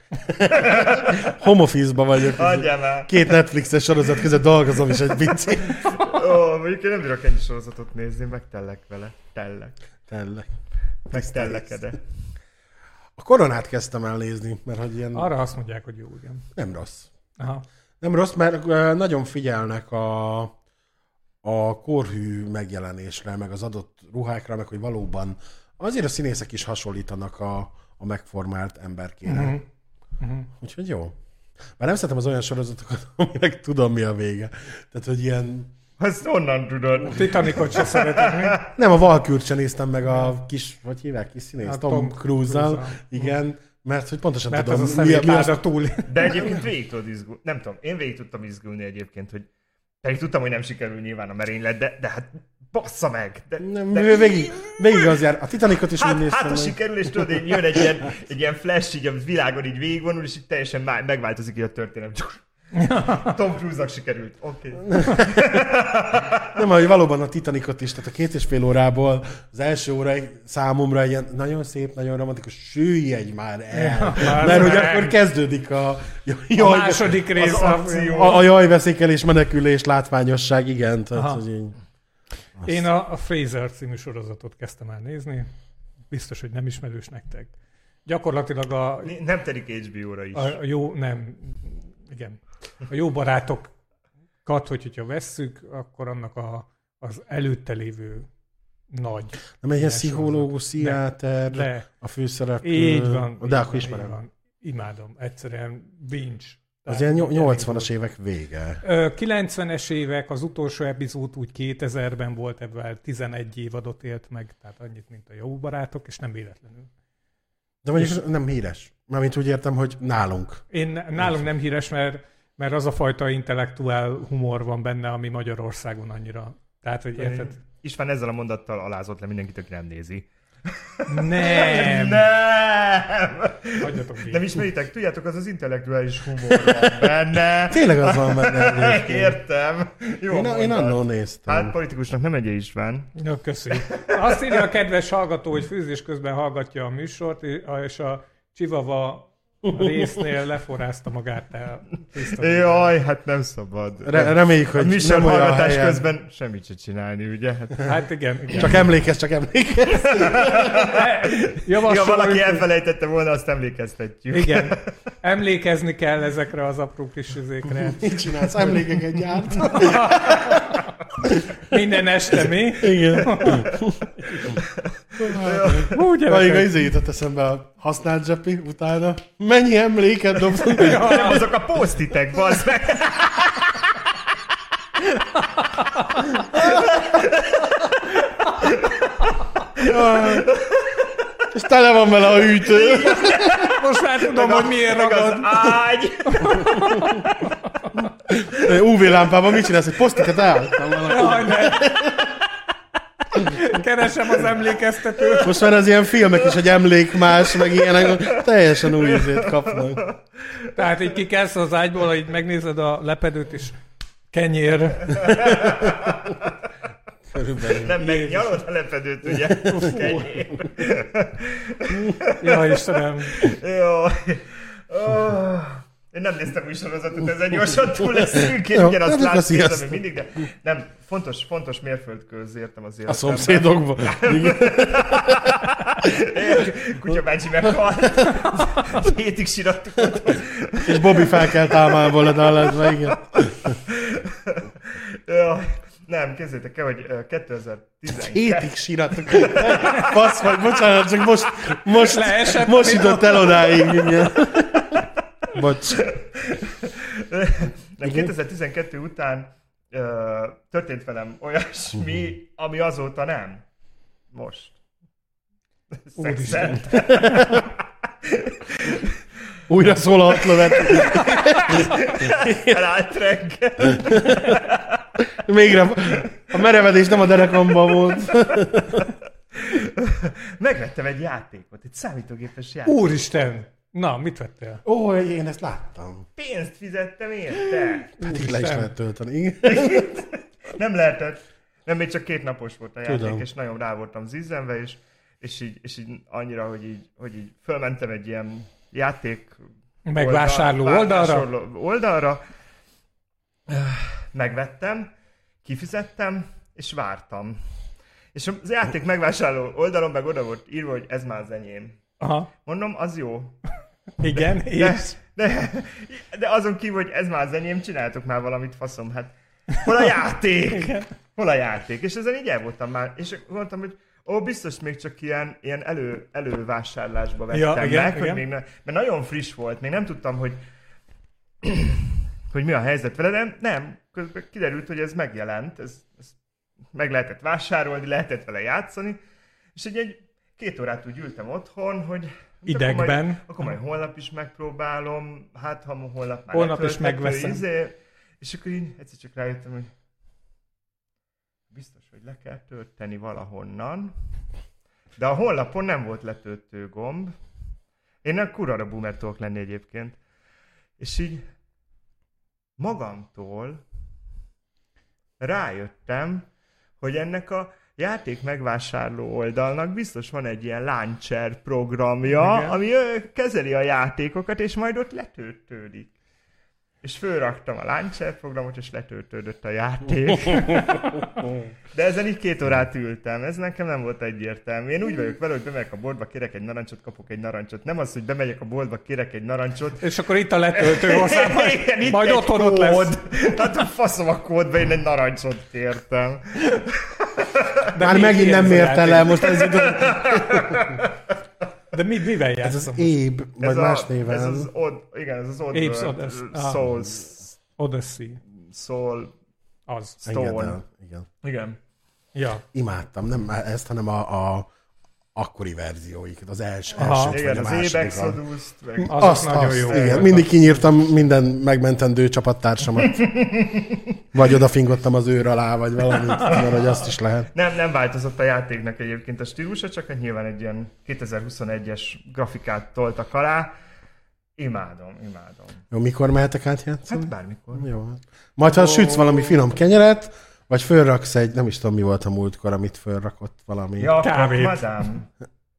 Home office-ba vagyok. Adjál már. Két Netflixes sorozat között dolgozom is egy picit. Ó, mondjuk én nem bírok ennyi sorozatot nézni, meg tellek vele. Tellek. Tényleg. Meg tellekede. A koronát kezdtem el nézni, mert hogy ilyen arra azt mondják, hogy jó, igen. nem rossz. Aha. Nem rossz, mert nagyon figyelnek a, a korhű megjelenésre, meg az adott ruhákra, meg hogy valóban azért a színészek is hasonlítanak a, a megformált emberkére. Mhm. Uh-huh. Úgyhogy jó. Már nem szeretem az olyan sorozatokat, aminek tudom mi a vége. Tehát, hogy ilyen... Azt onnan tudod. Titanicot se szeretek mi? Nem, a Valkürt sem néztem meg a kis, hogy hívják, kis színész, A Tom, Tom. Cruise-zal. Igen, mert hogy pontosan Mert tudom, az a mi, a, mi az, túl. De egyébként végig tudod izgulni. Nem tudom, én végig tudtam izgulni egyébként, hogy pedig tudtam, hogy nem sikerül nyilván a merénylet, de, de hát bassza meg. De, nem, de, végig, végig az jár. A Titanicot is úgy Hát, néztem hát ha sikerül, és tudod, így jön egy ilyen, egy ilyen flash, így a világon így végigvonul, és így teljesen megváltozik így a történet. Tom Cruise-nak sikerült. Oké. Okay. Nem, hogy valóban a Titanicot is, tehát a két és fél órából az első óra számomra ilyen nagyon szép, nagyon romantikus, süllyedj már el. már mert hogy akkor kezdődik a, A jaj, második rész. az akció. a, a jajveszékelés, menekülés, látványosság, igen. Tehát, Aha. hogy így. Én a, a Fraser című sorozatot kezdtem el nézni. Biztos, hogy nem ismerős nektek. Gyakorlatilag a, Nem telik HBO-ra is. a, a jó, nem, igen. A jó barátokat, hogy, hogyha vesszük, akkor annak a, az előtte lévő nagy. Nem egy pszichológus, pszichiáter, De a főszereplő. így van. De így akkor van, ismerem. van. Imádom. Egyszerűen binge. Az ilyen nyol- 80-as évek vége. Ö, 90-es évek, az utolsó epizód úgy 2000-ben volt, ebből 11 évadot élt meg, tehát annyit, mint a jó barátok, és nem véletlenül. De mondjuk nem híres. Mármint úgy értem, hogy nálunk. Én nálunk nem híres, mert, mert az a fajta intellektuál humor van benne, ami Magyarországon annyira. Tehát, hogy érted? István ezzel a mondattal alázott le mindenkit, aki nem nézi. Nem! Nem! Hagyjatok így. Nem ismeritek? Tudjátok, az az intellektuális humor van benne. Tényleg az van benne. egyébként. Értem. Jó Én, én annól néztem. Hát politikusnak nem egye István. No, köszi. Azt írja a kedves hallgató, hogy főzés közben hallgatja a műsort, és a Csivava résznél leforrázta magát el. Jaj, hát nem szabad. Re- reméljük, a hogy műsor nem olyan hallgatás helyen. közben semmit se csinálni, ugye? Hát, Hát igen, igen. Csak emlékezz, csak emlékezz. ja, valaki elfelejtette volna, azt emlékeztetjük. igen. Emlékezni kell ezekre az apró kis üzékre. Mit csinálsz? Emlékeket gyárt? Minden este mi? Igen. Úgy Még a gyerekek. izé jutott eszembe a használt zsepi utána. Mennyi emléket dobtunk? Nem, azok a posztitek, bazd meg. És tele van vele a hűtő. Most már tudom, hogy miért Meg az ragad. ágy. UV lámpában mit csinálsz? Egy posztiket. Jaj, ne. Keresem az emlékeztetőt. Most már az ilyen filmek is, hogy emlék más, meg ilyenek, teljesen új ízét kapnak. Tehát így kikelsz az ágyból, így megnézed a lepedőt, és kenyér. Körülbelül. Nem megnyalod a lepedőt, ugye? Kenyér. Ja, Istenem. Jó. Oh. Én nem néztem új sorozatot, ezen gyorsan túl leszünk. Én Jó, ugyanazt hát sziasztok. még mindig, de nem, fontos, fontos mérföldköz értem az A életemben. szomszédokban. Igen. Kutya bácsi meghalt. Hétig sírattuk. És Bobby felkelt álmából a dallatba, igen. Jó. Nem, képzeljétek el, hogy ö, 2012... Hétig síratok. Fasz vagy, bocsánat, csak most, most, Leesett, most jutott el odáig, igen. Bocs. Nem, 2012 után ö, történt velem olyasmi, ami azóta nem. Most. Szexet. Újra szól a lövet. Elállt reggel. Végre a merevedés nem a derekamban volt. Megvettem egy játékot, egy számítógépes játékot. Úristen! Na, mit vettél? Ó, én ezt láttam. Pénzt fizettem érte. Pedig le is lehet tölteni. Igen. Nem lehetett. Nem, még csak két napos volt a játék, Tudom. és nagyon rá voltam zizzenve, és, és, így, és így annyira, hogy így, hogy így fölmentem egy ilyen játék Megvásárló oldal- oldalra? oldalra. Megvettem, kifizettem, és vártam. És az játék megvásárló oldalon meg oda volt írva, hogy ez már az enyém. Aha. Mondom, az jó. Igen, De, és? de, de azon kívül, hogy ez már az enyém, csináltok már valamit, faszom. Hát hol a játék? Igen. Hol a játék? És ezen így el voltam már. És mondtam, hogy ó, biztos még csak ilyen, ilyen elő, elővásárlásba vettem Ja, igen, meg, hogy igen. még ne, mert nagyon friss volt, még nem tudtam, hogy hogy mi a helyzet vele, de nem, közben kiderült, hogy ez megjelent, ez, ez meg lehetett vásárolni, lehetett vele játszani, és egy, egy két órát úgy ültem otthon, hogy hát Idegben. Akkor majd, akkor majd holnap is megpróbálom, hát ha holnap már Holnap is megveszem. Izé, és akkor így egyszer csak rájöttem, hogy biztos, hogy le kell tölteni valahonnan, de a honlapon nem volt letöltő gomb. Én nem kurara boomer tudok lenni egyébként. És így magamtól rájöttem, hogy ennek a játék megvásárló oldalnak biztos van egy ilyen launcher programja, Igen. ami kezeli a játékokat, és majd ott letöltődik. És fölraktam a launcher programot, és letöltődött a játék. De ezen így két órát ültem, ez nekem nem volt egyértelmű. Én úgy vagyok vele, hogy bemegyek a boltba, kérek egy narancsot, kapok egy narancsot. Nem az, hogy bemegyek a boltba, kérek egy narancsot, És akkor itt a letöltő hozzá, majd, majd otthon ott lesz. Hát a faszom a kódba, én egy narancsot kértem. De Már megint nem a mérte le, játék? most ez jutott. De mi, mivel Ez játszom? az Éb, vagy ez más a, néven. Ez az Odd, igen, ez az Odd Apes World, Odyssey. uh, Ah. Souls, Odyssey. Soul, Az. Stone. Igen, igen. Igen. Ja. Imádtam, nem ezt, hanem a, a akkori verzióikat, az els, Aha. elsőt, vagy Igen, a az Abe. Exodus-t, meg Azt, nagyon azt, jó igen. Mindig kinyírtam minden megmentendő csapattársamat. vagy odafingottam az őr alá, vagy valamit, mert hogy azt is lehet. Nem, nem változott a játéknak egyébként a stílusa, csak hát nyilván egy ilyen 2021-es grafikát toltak alá. Imádom, imádom. Jó, mikor mehetek át játszani? Hát bármikor. Jó. Majd ha sütsz valami finom kenyeret, vagy fölraksz egy, nem is tudom mi volt a múltkor, amit fölrakott valami. Ja, Kávét. Madám.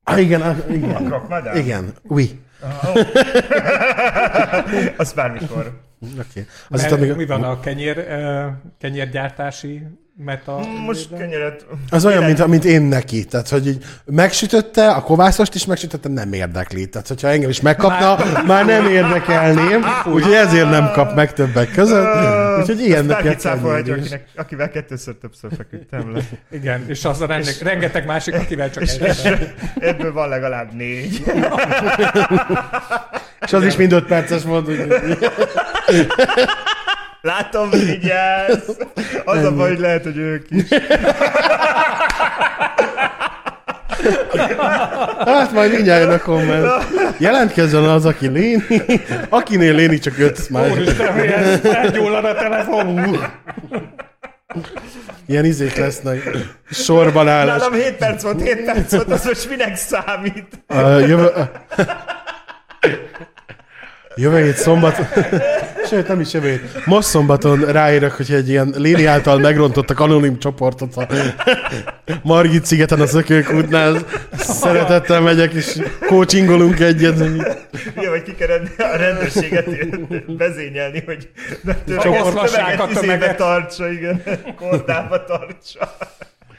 Ah, igen, ah, igen. Krok Madám. Igen, oui. Az bármikor. Oké. Okay. Azt tudom, mi van a kenyér, kenyérgyártási meta... Most kenyeret... Az olyan, mint, mint én neki. Tehát, hogy így megsütötte, a kovászost is megsütötte, nem érdekli. Tehát, hogyha engem is megkapna, már nem érdekelném. Úgyhogy ezért nem kap meg többek között. Úgyhogy ilyen neki akinek, akivel kettőször többször feküdtem le. Igen, és az a rende, rengeteg másik, akivel csak És, és ebből van legalább négy. És az is mind öt perces volt. Úgy, Látom, vigyázz! Az a baj, hogy lehet, hogy ők is. hát majd mindjárt jön a komment. Jelentkezzen az, aki Léni. Akinél Léni csak öt már. Úristen, ez felgyullad a telefon. Ilyen izék lesznek. Sorban állás. Nálam 7 perc volt, 7 perc volt, az most minek számít? A jövő... Jövő hét szombat... Sőt, nem is jövő hét. Most szombaton ráérek, hogy egy ilyen Léni által megrontottak anonim csoportot a Margit szigeten a Szökőkútnál. Szeretettel megyek, és coachingolunk egyet. Ja, vagy ki kell a rendőrséget vezényelni, hogy Oszlassák a tömeget tartsa, igen, kordába tartsa.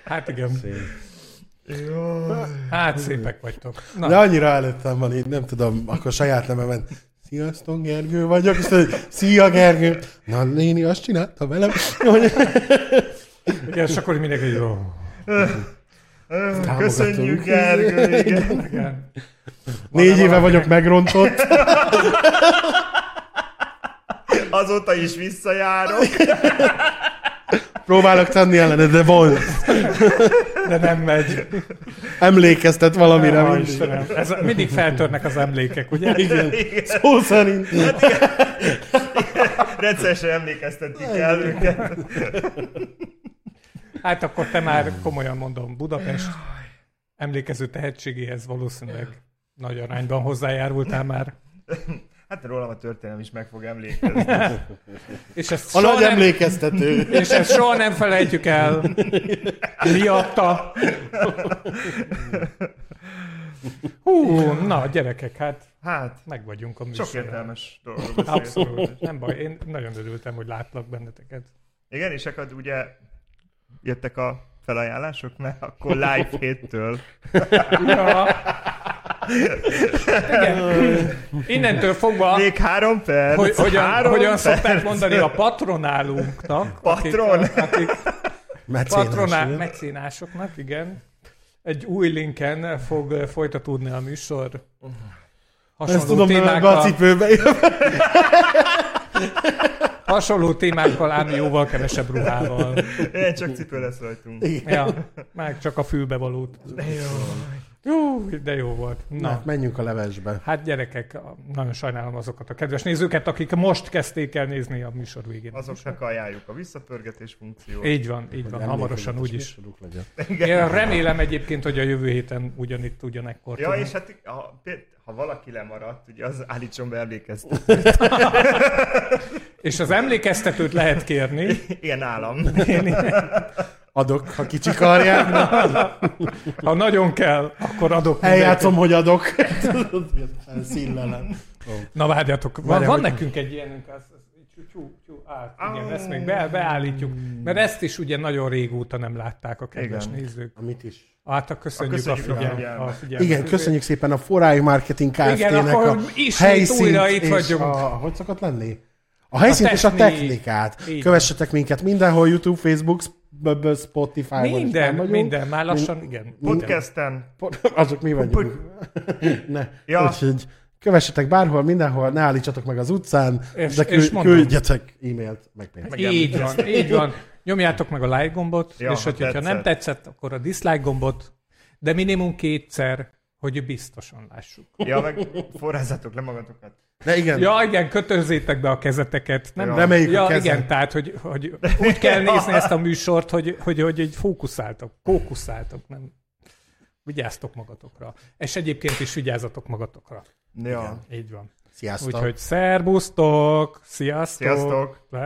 Hát igen. Jó. Hát szépek vagytok. Na, De annyira előttem van így, nem tudom, akkor saját nevemen. Sziasztok, Gergő vagyok. És tudod, Szia, Gergő. Na, Léni azt csinálta velem. igen, és akkor mindenki, jó. Köszönjük, Gergő, igen. Igen. Négy éve vagyok megrontott. Azóta is visszajárok. Próbálok tenni ellene, de volt. De nem megy. Emlékeztet valamire. Ja, mindig. Istenem. Ez, mindig feltörnek az emlékek, ugye? Igen. Igen. Szó szerint. Rendszeresen emlékeztetni kell őket. Hát akkor te már komolyan mondom, Budapest emlékező tehetségéhez valószínűleg nagy arányban hozzájárultál már. Hát rólam a történelem is meg fog emlékezni. És ezt A soha nagy nem, emlékeztető. és ezt soha nem felejtjük el. Miatta. Hú, na gyerekek, hát Hát, meg vagyunk a sok műsorral. értelmes beszéltünk. Abszolút. Nem baj, én nagyon örültem, hogy látlak benneteket. Igen, és akkor ugye jöttek a felajánlások, mert akkor live héttől. Ja. Igen. Innentől fogva, Még három perc. hogy, hogyan, három hogyan perc. szokták mondani a patronálunknak, Patron? akik, akik Mecénás, patroná, ugye? mecénásoknak, igen, egy új linken fog folytatódni a műsor. Ezt Hasonló tudom, mert ebbe a témákkal, cipőbe hasonló témákkal, ám jóval kevesebb ruhával. Én csak cipő lesz rajtunk. Ja, meg csak a fülbe valót. De jó. Jó, de jó volt. Na. Na, menjünk a levesbe. Hát gyerekek, nagyon sajnálom azokat a kedves nézőket, akik most kezdték el nézni a műsor végén. Azoknak ajánljuk a visszapörgetés funkciót. Így van, így van, hamarosan úgyis. Én remélem egyébként, hogy a jövő héten ugyanitt, ugyanekkor Ja, és hát ha, ha valaki lemaradt, ugye az állítson be emlékeztetőt. és az emlékeztetőt lehet kérni. Ilyen állam. Adok, ha kicsik karják. Ha nagyon kell, akkor adok. Eljátszom, hogy adok. Színlelem. Na várjatok, van, Várjál, van hogy- nekünk egy ilyenünk, az, az, csú, csú, át, igen, ezt még be, beállítjuk, mert ezt is ugye nagyon régóta nem látták a kedves Igen. nézők. Amit is. Hát a köszönjük, a, köszönjük a figyelmet. A figyelmet. Igen, köszönjük szépen a Foráj Marketing Igen, Kft-nek akkor a helyszínt újra itt vagyunk. A, hogy szokott lenni? A helyszínt és a technik. technikát. Így Kövessetek minket mindenhol, YouTube, Facebook, Sp- b- Spotify-on. is Minden, vagyunk. minden, már lassan, igen. Podcasten. Po- Azok mi vagyunk. ne. Ja. Úgyhogy kövessetek bárhol, mindenhol, ne állítsatok meg az utcán, És- de és kül- mondom. küldjetek e-mailt, meg pénzt. Így van, így van. Nyomjátok meg a like gombot, Ja, és ha hogyha tetszett. nem tetszett, akkor a dislike gombot, de minimum kétszer, hogy biztosan lássuk. Ja, meg forrázzátok le magatokat. De igen, Ja, igen, kötözzétek be a kezeteteket. Nem? Ja. reméljük Ja, a kezem. igen, tehát, hogy, hogy úgy kell nézni ezt a műsort, hogy, hogy, hogy egy fókuszáltok, fókuszáltok, nem. Vigyáztok magatokra. És egyébként is vigyázzatok magatokra. Ja. Így van. Sziasztok. Úgyhogy szerbusztok, sziasztok! Sziasztok! Hello.